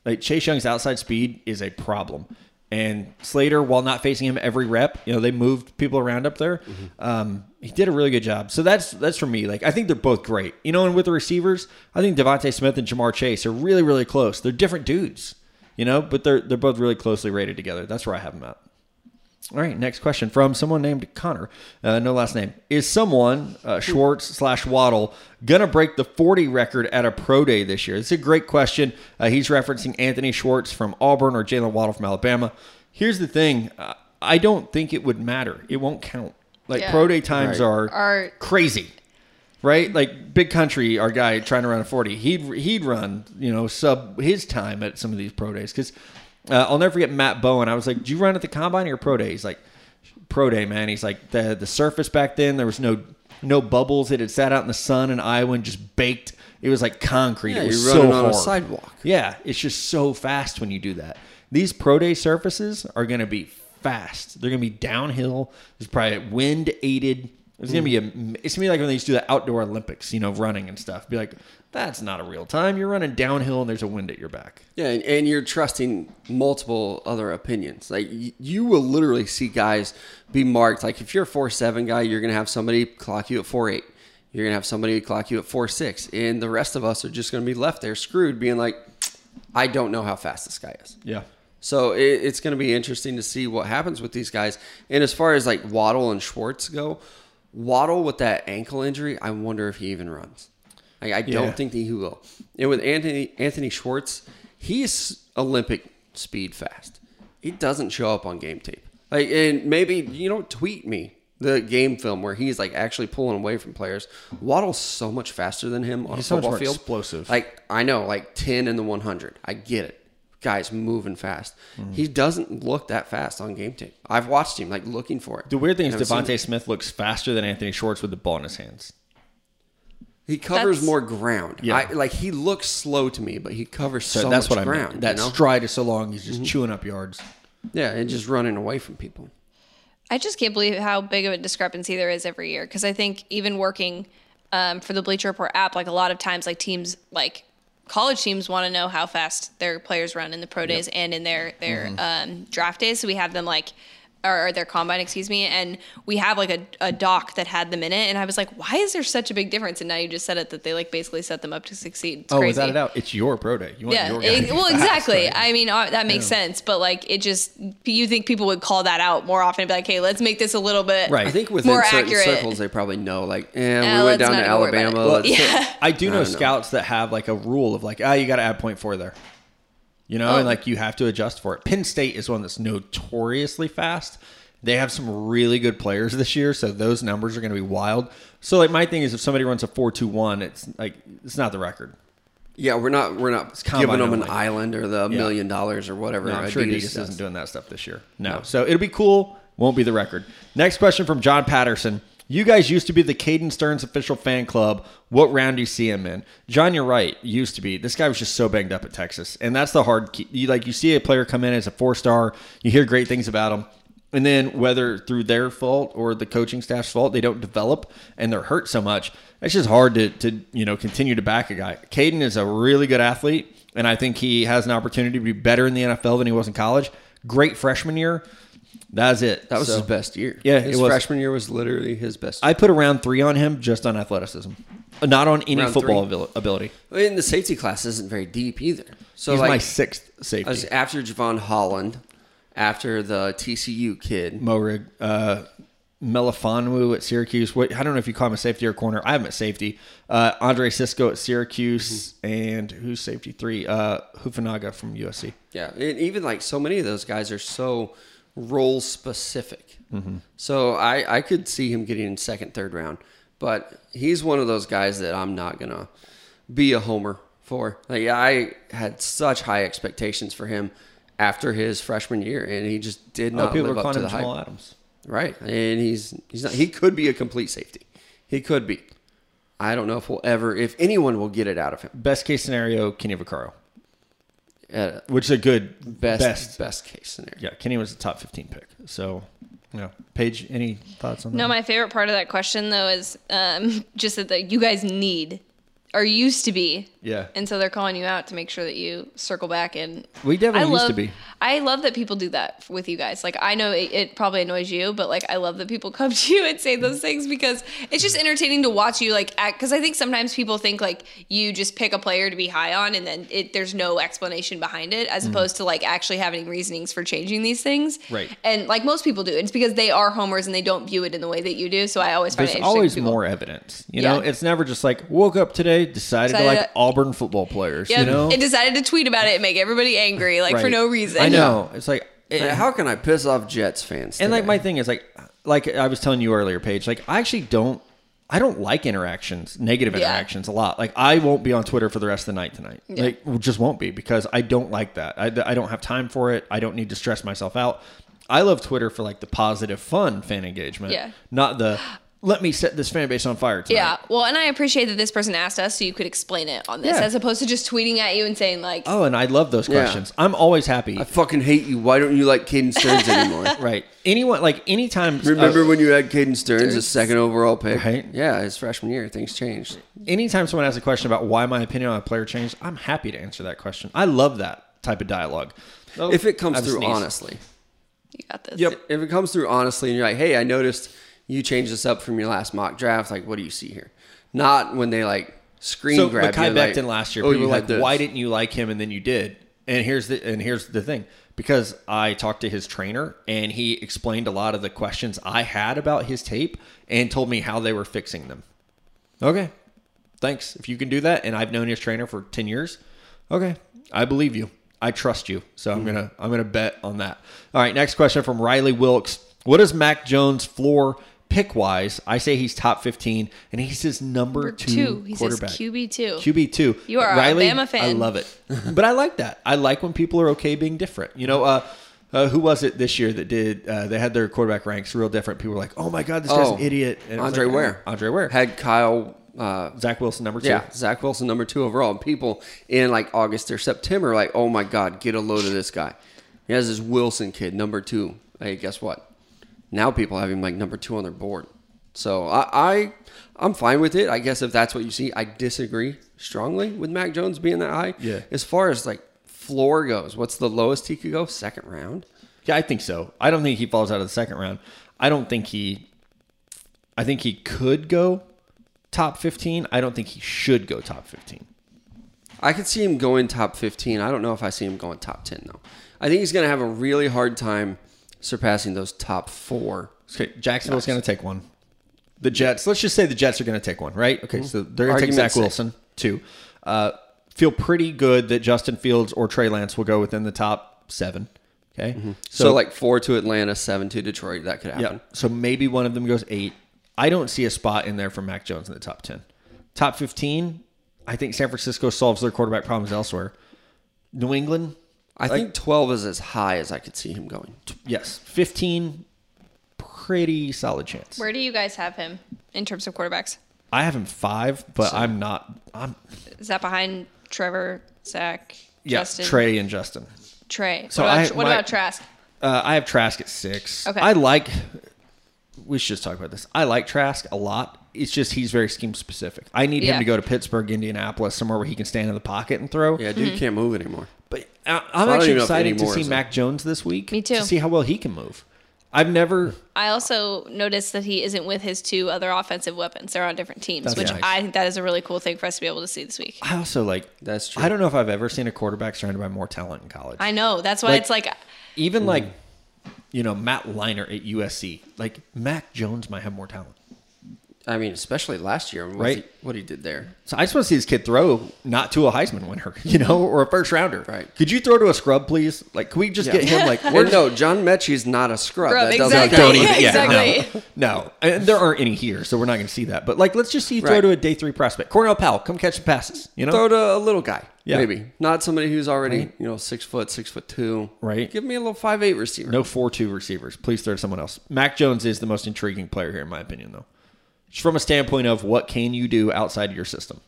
Speaker 1: Like Chase Young's outside speed is a problem. And Slater, while not facing him every rep, you know they moved people around up there. Um, he did a really good job. So that's that's for me. Like I think they're both great. You know, and with the receivers, I think DeVonta Smith and Ja'Marr Chase are really really close. They're different dudes, you know, but they're they're both really closely rated together. That's where I have them at. All right, next question from someone named Connor, uh, no last name. Is someone uh, Schwartz slash Waddle gonna break the forty record at a pro day this year? It's a great question. Uh, he's referencing Anthony Schwartz from Auburn or Jaylen Waddle from Alabama. Here's the thing: uh, I don't think it would matter. It won't count. Like
Speaker 3: Yeah.
Speaker 1: pro day times
Speaker 2: Right.
Speaker 1: are
Speaker 3: Are-
Speaker 1: crazy, right? Like big country, our guy trying to run a forty, he'd he'd run you know sub his time at some of these pro days because uh, I'll never forget Matt Bowen. I was like, "Do you run at the combine or pro day?" He's like, "Pro day, man." He's like, "the the surface back then there was no no bubbles. It had sat out in the sun in Iowa and just baked. It was like concrete.
Speaker 2: Yeah,
Speaker 1: it was
Speaker 2: you're
Speaker 1: so
Speaker 2: running on
Speaker 1: hard.
Speaker 2: a sidewalk.
Speaker 1: Yeah, it's just so fast when you do that. These pro day surfaces are going to be fast. They're going to be downhill. There's probably wind aided. It's going to be hmm. a. It's to be like when they used to do the outdoor Olympics, you know, running and stuff. Be like, that's not a real time. You're running downhill and there's a wind at your back.
Speaker 2: Yeah, and, and you're trusting multiple other opinions. Like y- you will literally see guys be marked. Like if you're a four seven guy, you're gonna have somebody clock you at four eight. You're gonna have somebody clock you at four six, and the rest of us are just gonna be left there screwed, being like, I don't know how fast this guy is.
Speaker 1: Yeah.
Speaker 2: So it, it's going to be interesting to see what happens with these guys. And as far as like Waddle and Schwartz go, Waddle with that ankle injury, I wonder if he even runs. Like, I don't think that he will. And with Anthony Anthony Schwartz, he's Olympic speed fast. He doesn't show up on game tape. Like, and maybe you know, tweet me the game film where he's like actually pulling away from players. Waddle's so much faster than him on
Speaker 1: He's
Speaker 2: a football field.
Speaker 1: explosive.
Speaker 2: Like I know, like ten in the one hundred. I get it. Guy's moving fast.
Speaker 1: Mm-hmm.
Speaker 2: He doesn't look that fast on game tape. I've watched him like looking for it.
Speaker 1: The weird thing is
Speaker 2: Haven't seen
Speaker 1: DeVonta
Speaker 2: it.
Speaker 1: Smith looks faster than Anthony Schwartz with the ball in his hands.
Speaker 2: He covers
Speaker 3: That's-
Speaker 2: more ground.
Speaker 1: Yeah.
Speaker 2: I, like he looks slow to me, but he covers so,
Speaker 1: So, that's
Speaker 2: much
Speaker 1: what I
Speaker 2: ground.
Speaker 1: meant. That
Speaker 2: you know? Mm-hmm.
Speaker 1: stride is so long, he's just chewing up yards.
Speaker 2: yeah, and just running away from people.
Speaker 3: I just can't believe how big of a discrepancy there is every year. Because I think even working um, for the Bleacher Report app, like a lot of times, like teams, like college teams, want to know how fast their players run in the pro days and in their their
Speaker 1: Mm-hmm.
Speaker 3: um, draft days. So we have them like. Or, or their combine, excuse me, and we have like a, a doc that had them in it, and I was like, "Why is there such a big difference?" And now you just said it that they like basically set them up to succeed. It's
Speaker 1: oh,
Speaker 3: crazy.
Speaker 1: without a doubt, it's your pro day. You want
Speaker 3: Yeah.
Speaker 1: your guy
Speaker 3: it-
Speaker 1: be
Speaker 3: well,
Speaker 1: fast,
Speaker 3: exactly.
Speaker 1: right?
Speaker 3: I mean, uh, that makes sense, but like it just you think people would call that out more often and be like, "Hey, let's make this a little bit
Speaker 1: Right.
Speaker 2: I think within
Speaker 3: more
Speaker 2: certain
Speaker 3: accurate."
Speaker 2: circles, they probably know. Like, eh,
Speaker 3: Uh,
Speaker 2: we went down to
Speaker 3: even worry about
Speaker 2: Alabama.
Speaker 3: it.
Speaker 2: Let's [LAUGHS]
Speaker 3: Yeah.
Speaker 1: I do know
Speaker 2: don't know.
Speaker 1: scouts that have like a rule of like, ah, you got to add point four there. You know,
Speaker 3: Oh.
Speaker 1: and like you have to adjust for it. Penn State is one that's notoriously fast. They have some really good players this year, so those numbers are going to be wild. So like my thing is, if somebody runs a four two one, it's like it's not the record.
Speaker 2: Yeah, we're not we're not giving them an island or the million dollars or whatever.
Speaker 1: No, I'm sure Adidas
Speaker 2: does.
Speaker 1: isn't doing that stuff this year. No. So it'll be cool. Won't be the record. Next question from John Patterson. You guys used to be the Caden Sterns official fan club. What round do you see him in? John, you're right. Used to be. This guy was just so banged up at Texas, and that's the hard. Key. You like you see a player come in as a four star. You hear great things about him, and then whether through their fault or the coaching staff's fault, they don't develop and they're hurt so much. It's just hard to to you know continue to back a guy. Caden is a really good athlete, and I think he has an opportunity to be better in the NFL than he was in college. Great freshman year. That's it.
Speaker 2: That was
Speaker 1: So,
Speaker 2: his best year.
Speaker 1: Yeah,
Speaker 2: his freshman year was literally his best.
Speaker 1: I put a round three on him just on athleticism, not on any
Speaker 2: Round
Speaker 1: football
Speaker 2: three?
Speaker 1: ability.
Speaker 2: And the safety class isn't very deep either. So
Speaker 1: He's
Speaker 2: like
Speaker 1: my sixth safety.
Speaker 2: after Jevon Holland, after the TCU kid.
Speaker 1: Morig, uh, Melifonwu at Syracuse. What I don't know if you call him a safety or corner. I have him at safety. Uh, Andre Cisco at Syracuse, and who's safety three? Uh, Hufanga from USC.
Speaker 2: Yeah, and even like so many of those guys are so role specific.
Speaker 1: Mm-hmm.
Speaker 2: So I I could see him getting in second, third round, but he's one of those guys that I'm not gonna be a homer for. Like I had such high expectations for him after his freshman year, and he just did
Speaker 1: Oh,
Speaker 2: not
Speaker 1: people are
Speaker 2: live up
Speaker 1: calling
Speaker 2: to
Speaker 1: him
Speaker 2: the hype.
Speaker 1: Jamal Adams.
Speaker 2: Right, and he's he's not. He could be a complete safety. He could be. I don't know if we'll ever, if anyone will get it out of him.
Speaker 1: Best case scenario, Kenny Vaccaro,
Speaker 2: Uh,
Speaker 1: which is a good
Speaker 2: best,
Speaker 1: best.
Speaker 2: best case scenario.
Speaker 1: Yeah, Kenny was a top fifteen pick. So Yeah. Paige, any thoughts on that?
Speaker 3: No, my favorite part of that question though is um, just that the, you guys need or used to be.
Speaker 1: Yeah.
Speaker 3: And so they're calling you out to make sure that you circle back and
Speaker 1: We definitely
Speaker 3: I
Speaker 1: used
Speaker 3: love,
Speaker 1: to be.
Speaker 3: I love that people do that with you guys. Like I know it, it probably annoys you, but like I love that people [LAUGHS] come to you and say those things because it's just entertaining to watch you like act. Because I think sometimes people think like you just pick a player to be high on and then it, there's no explanation behind it, as mm-hmm. opposed to like actually having reasonings for changing these things.
Speaker 1: Right.
Speaker 3: And like most people do, it's because they are homers and they don't view it in the way that you do. So I always find
Speaker 1: There's
Speaker 3: it interesting.
Speaker 1: always more evidence. You know, it's never just like woke up today, decided to
Speaker 3: Decided
Speaker 1: like
Speaker 3: to-
Speaker 1: Auburn football players.
Speaker 3: Yeah,
Speaker 1: you know,
Speaker 3: it decided to tweet about it and make everybody angry, like for no reason.
Speaker 1: I know. It's like
Speaker 2: Like,
Speaker 1: it-
Speaker 2: how can I piss off Jets fans?
Speaker 1: And like my thing is like like I was telling you earlier, Paige, like I actually don't I don't like interactions, negative
Speaker 3: Yeah.
Speaker 1: interactions a lot. Like I won't be on Twitter for the rest of the night tonight. Like just won't be because I don't like that. I, I don't have time for it. I don't need to stress myself out. I love Twitter for like the positive, fun fan engagement.
Speaker 3: Yeah.
Speaker 1: Not the let me set this fan base on fire tonight.
Speaker 3: Yeah, well, and I appreciate that this person asked us so you could explain it on this,
Speaker 1: Yeah.
Speaker 3: as opposed to just tweeting at you and saying like,
Speaker 1: Oh, and I love those
Speaker 2: Yeah.
Speaker 1: questions. I'm always happy.
Speaker 2: I fucking hate you. Why don't you like Caden Sterns anymore? [LAUGHS]
Speaker 1: right. Anyone like anytime
Speaker 2: Remember
Speaker 1: uh,
Speaker 2: when you had Caden Sterns, the second overall pick?
Speaker 1: Right.
Speaker 2: Yeah, his freshman year, things changed.
Speaker 1: anytime someone asks a question about why my opinion on a player changed, I'm happy to answer that question. I love that type of dialogue. Oh,
Speaker 2: If it comes
Speaker 1: I've
Speaker 2: through
Speaker 1: sneezed.
Speaker 2: honestly.
Speaker 3: you got this.
Speaker 1: Yep.
Speaker 2: If it comes through honestly and you're like, hey, I noticed you changed this up from your last mock draft. Like, what do you see here? Not when they like screen
Speaker 1: So
Speaker 2: grab you. like,
Speaker 1: Becton last year,
Speaker 2: oh,
Speaker 1: people were like,
Speaker 2: this.
Speaker 1: "Why didn't you like him?" And then you did. And here's the and here's the thing, because I talked to his trainer and he explained a lot of the questions I had about his tape and told me how they were fixing them. Okay, thanks. If you can do that, and I've known his trainer for ten years, okay, I believe you. I trust you. So I'm gonna I'm gonna bet on that. All right, next question from Riley Wilkes. What is Mac Jones' floor pick wise? I say he's top 15, and he's his number
Speaker 3: Number
Speaker 1: two,
Speaker 3: two. He says
Speaker 1: quarterback.
Speaker 3: QB two.
Speaker 1: QB two.
Speaker 3: You are a
Speaker 1: Riley,
Speaker 3: Bama fan.
Speaker 1: I love it, [LAUGHS] but I like that. I like when people are okay being different. You know, uh, uh, who was it this year that did? Uh, they had their quarterback ranks real different. People were like, "Oh my god, this guy's
Speaker 2: Oh,
Speaker 1: an idiot." And
Speaker 2: Andre
Speaker 1: like,
Speaker 2: Ware.
Speaker 1: Andre Ware.
Speaker 2: Had Kyle. Uh,
Speaker 1: Zach Wilson number two.
Speaker 2: yeah, Zach Wilson, number two overall. And people in like August or September, like, oh my God, get a load of this guy. He has this Wilson kid, number two. Hey, guess what? Now people have him like number two on their board. So I, I I'm fine with it. I guess if that's what you see, I disagree strongly with Mac Jones being that high.
Speaker 1: Yeah.
Speaker 2: As far as like floor goes, what's the lowest he could go? Second round.
Speaker 1: Yeah, I think so. I don't think he falls out of the second round. I don't think he. I think he could go top 15. I don't think he should go top 15.
Speaker 2: I could see him going top 15. I don't know if I see him going top 10 though. I think he's going to have a really hard time surpassing those top four.
Speaker 1: Okay, Jacksonville's going to take one. The Jets. Let's just say the Jets are going to take one, right? Okay, so they're going to take Zach. Wilson two. Uh, feel pretty good that Justin Fields or Trey Lance will go within the top seven. Okay,
Speaker 2: So, like four to Atlanta, seven to Detroit. That could happen.
Speaker 1: Yeah. So maybe one of them goes eight. I don't see a spot in there for Mac Jones in the top 10. Top 15, I think San Francisco solves their quarterback problems elsewhere. New England,
Speaker 2: I think 12 is as high as I could see him going.
Speaker 1: yes. 15, pretty solid chance.
Speaker 3: Where do you guys have him in terms of quarterbacks?
Speaker 1: I have him five, but I'm not. I'm
Speaker 3: Is that behind Trevor, Zach,
Speaker 1: yeah.
Speaker 3: Justin,
Speaker 1: Trey and Justin.
Speaker 3: Trey?
Speaker 1: So
Speaker 3: what about,
Speaker 1: I-
Speaker 3: what
Speaker 1: my-
Speaker 3: about Trask?
Speaker 1: Uh, I have Trask at six.
Speaker 3: Okay.
Speaker 1: I like. We should just talk about this. I like Trask a lot. It's just he's very scheme specific. I need
Speaker 3: Yeah.
Speaker 1: him to go to Pittsburgh, Indianapolis, somewhere where he can stand in the pocket and throw.
Speaker 2: Yeah,
Speaker 3: Mm-hmm.
Speaker 2: can't move anymore.
Speaker 1: But I- I'm
Speaker 2: I
Speaker 1: actually
Speaker 2: even know if
Speaker 1: excited to see
Speaker 2: is
Speaker 1: Mac Jones this week.
Speaker 3: Me too.
Speaker 1: To see how well he can move. I've never.
Speaker 3: I also noticed that he isn't with his two other offensive weapons. They're on different teams,
Speaker 1: That's
Speaker 3: which
Speaker 1: nice.
Speaker 3: I think that is a really cool thing for us to be able to see this week.
Speaker 1: I also like.
Speaker 2: That's true.
Speaker 1: I don't know if I've ever seen a quarterback surrounded by more talent in college.
Speaker 3: I know. That's why
Speaker 1: Like-
Speaker 3: it's like uh,
Speaker 1: Even mm-hmm. like, you know, Matt Leinart at USC. Like Mac Jones might have more talent.
Speaker 2: I mean, especially last year, what,
Speaker 1: Right.
Speaker 2: he, what he did there.
Speaker 1: So I just want to see this kid throw not to a Heisman winner, [LAUGHS] you know, or a first rounder.
Speaker 2: Right.
Speaker 1: Could you throw to a scrub, please? Like, can we just
Speaker 2: Yeah.
Speaker 1: get him like? [LAUGHS]
Speaker 2: Or no, John Metchie's not a scrub.
Speaker 3: Scrub,
Speaker 2: that doesn't
Speaker 3: exactly.
Speaker 2: count
Speaker 1: Don't
Speaker 2: either.
Speaker 1: even, yeah,
Speaker 3: Exactly.
Speaker 1: no, no. And there aren't any here, so we're not going to see that. But like, let's just see you throw
Speaker 2: Right.
Speaker 1: to a day three prospect, Cornell Powell, come catch some passes. You know,
Speaker 2: Throw to a little guy,
Speaker 1: Yeah.
Speaker 2: maybe not somebody who's already you know six foot, six foot two.
Speaker 1: Right.
Speaker 2: Give me a little five eight receiver.
Speaker 1: no four two receivers. Please throw to someone else. Mac Jones is the most intriguing player here, in my opinion, though. Just from a standpoint of what can you do outside your system.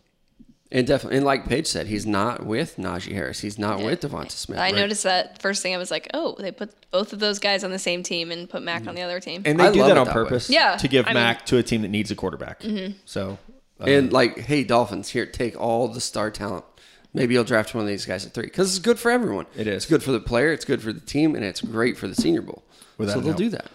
Speaker 2: And definitely, and like Paige said, he's not with Najee Harris. He's not with DeVonta Smith.
Speaker 3: I noticed that first thing. I was like, oh, they put both of those guys on the same team and put Mac on the other team.
Speaker 1: And they
Speaker 2: I
Speaker 1: do that on
Speaker 2: that way.
Speaker 1: purpose
Speaker 3: Yeah,
Speaker 1: to give
Speaker 3: I mean-
Speaker 1: Mac to a team that needs a quarterback. So uh,
Speaker 2: And like, hey, Dolphins, here, take all the star talent. Maybe you'll draft one of these guys at three because it's good for everyone.
Speaker 1: It is.
Speaker 2: It's good for the player. It's good for the team, and it's great for the Senior Bowl.
Speaker 1: Without
Speaker 2: so they'll
Speaker 1: doubt.
Speaker 2: do that.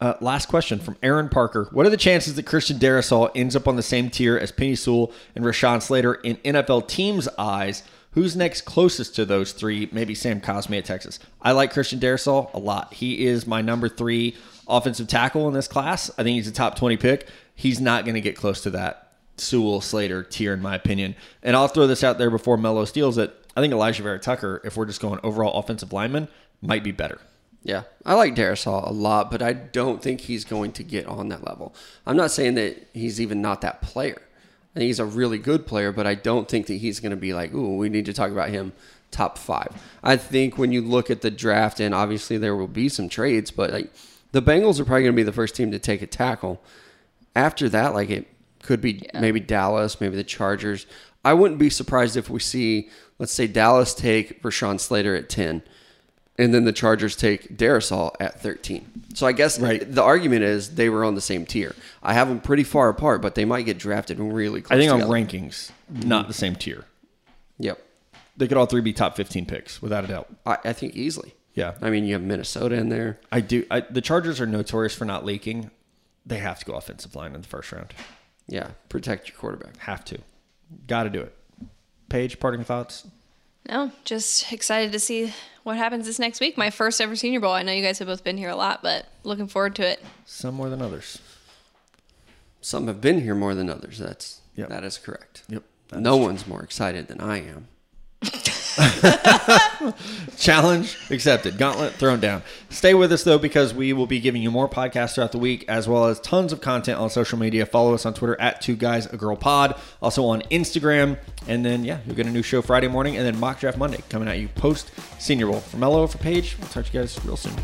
Speaker 1: Uh, last question from Aaron Parker. What are the chances that Christian Darrisaw ends up on the same tier as Penei Sewell and Rashawn Slater in NFL teams' eyes? Who's next closest to those three? Maybe Sam Cosmi at Texas. I like Christian Darrisaw a lot. He is my number three offensive tackle in this class. I think he's a top 20 pick. He's not going to get close to that Sewell Slater tier, in my opinion. And I'll throw this out there before Mello steals it. I think Alijah Vera Tucker, if we're just going overall offensive lineman, might be better.
Speaker 2: Yeah, I like Darrisaw a lot, but I don't think he's going to get on that level. I'm not saying that he's even not that player. I think he's a really good player, but I don't think that he's going to be like, ooh, we need to talk about him top five. I think when you look at the draft, and obviously there will be some trades, but like the Bengals are probably going to be the first team to take a tackle. After that, like it could be maybe Dallas, maybe the Chargers. I wouldn't be surprised if we see, let's say, Dallas take Rashawn Slater at 10 and then the Chargers take Darrisaw at 13. So I guess
Speaker 1: Right.
Speaker 2: the argument is they were on the same tier. I have them pretty far apart, but they might get drafted really close.
Speaker 1: I think on rankings, not the same tier.
Speaker 2: Yep,
Speaker 1: They could all three be top 15 picks, without a doubt.
Speaker 2: I, I think easily.
Speaker 1: Yeah.
Speaker 2: I mean you have Minnesota in there.
Speaker 1: I do. I, the Chargers are notorious for not leaking. They have to go offensive line in the first round.
Speaker 2: Yeah, protect your quarterback.
Speaker 1: Have to. Got to do it. Paige, parting thoughts?
Speaker 3: No, just excited to see what happens this next week. My first ever Senior Bowl. I know you guys have both been here a lot, but looking forward to it.
Speaker 1: Some more than others.
Speaker 2: Some have been here more than others. That's
Speaker 1: Yep.
Speaker 2: that is correct.
Speaker 1: Yep. that
Speaker 2: No
Speaker 1: is
Speaker 2: one's more excited than I am. [LAUGHS] [LAUGHS]
Speaker 1: Challenge accepted. Gauntlet thrown down. Stay with us though, because we will be giving you more podcasts throughout the week, as well as tons of content on social media. Follow us on Twitter at Two Guys A Girl Pod, also on Instagram, and then yeah, you'll get a new show Friday morning, and then mock draft Monday coming at you post Senior Bowl. For Mello, for Paige, we'll talk to you guys real soon.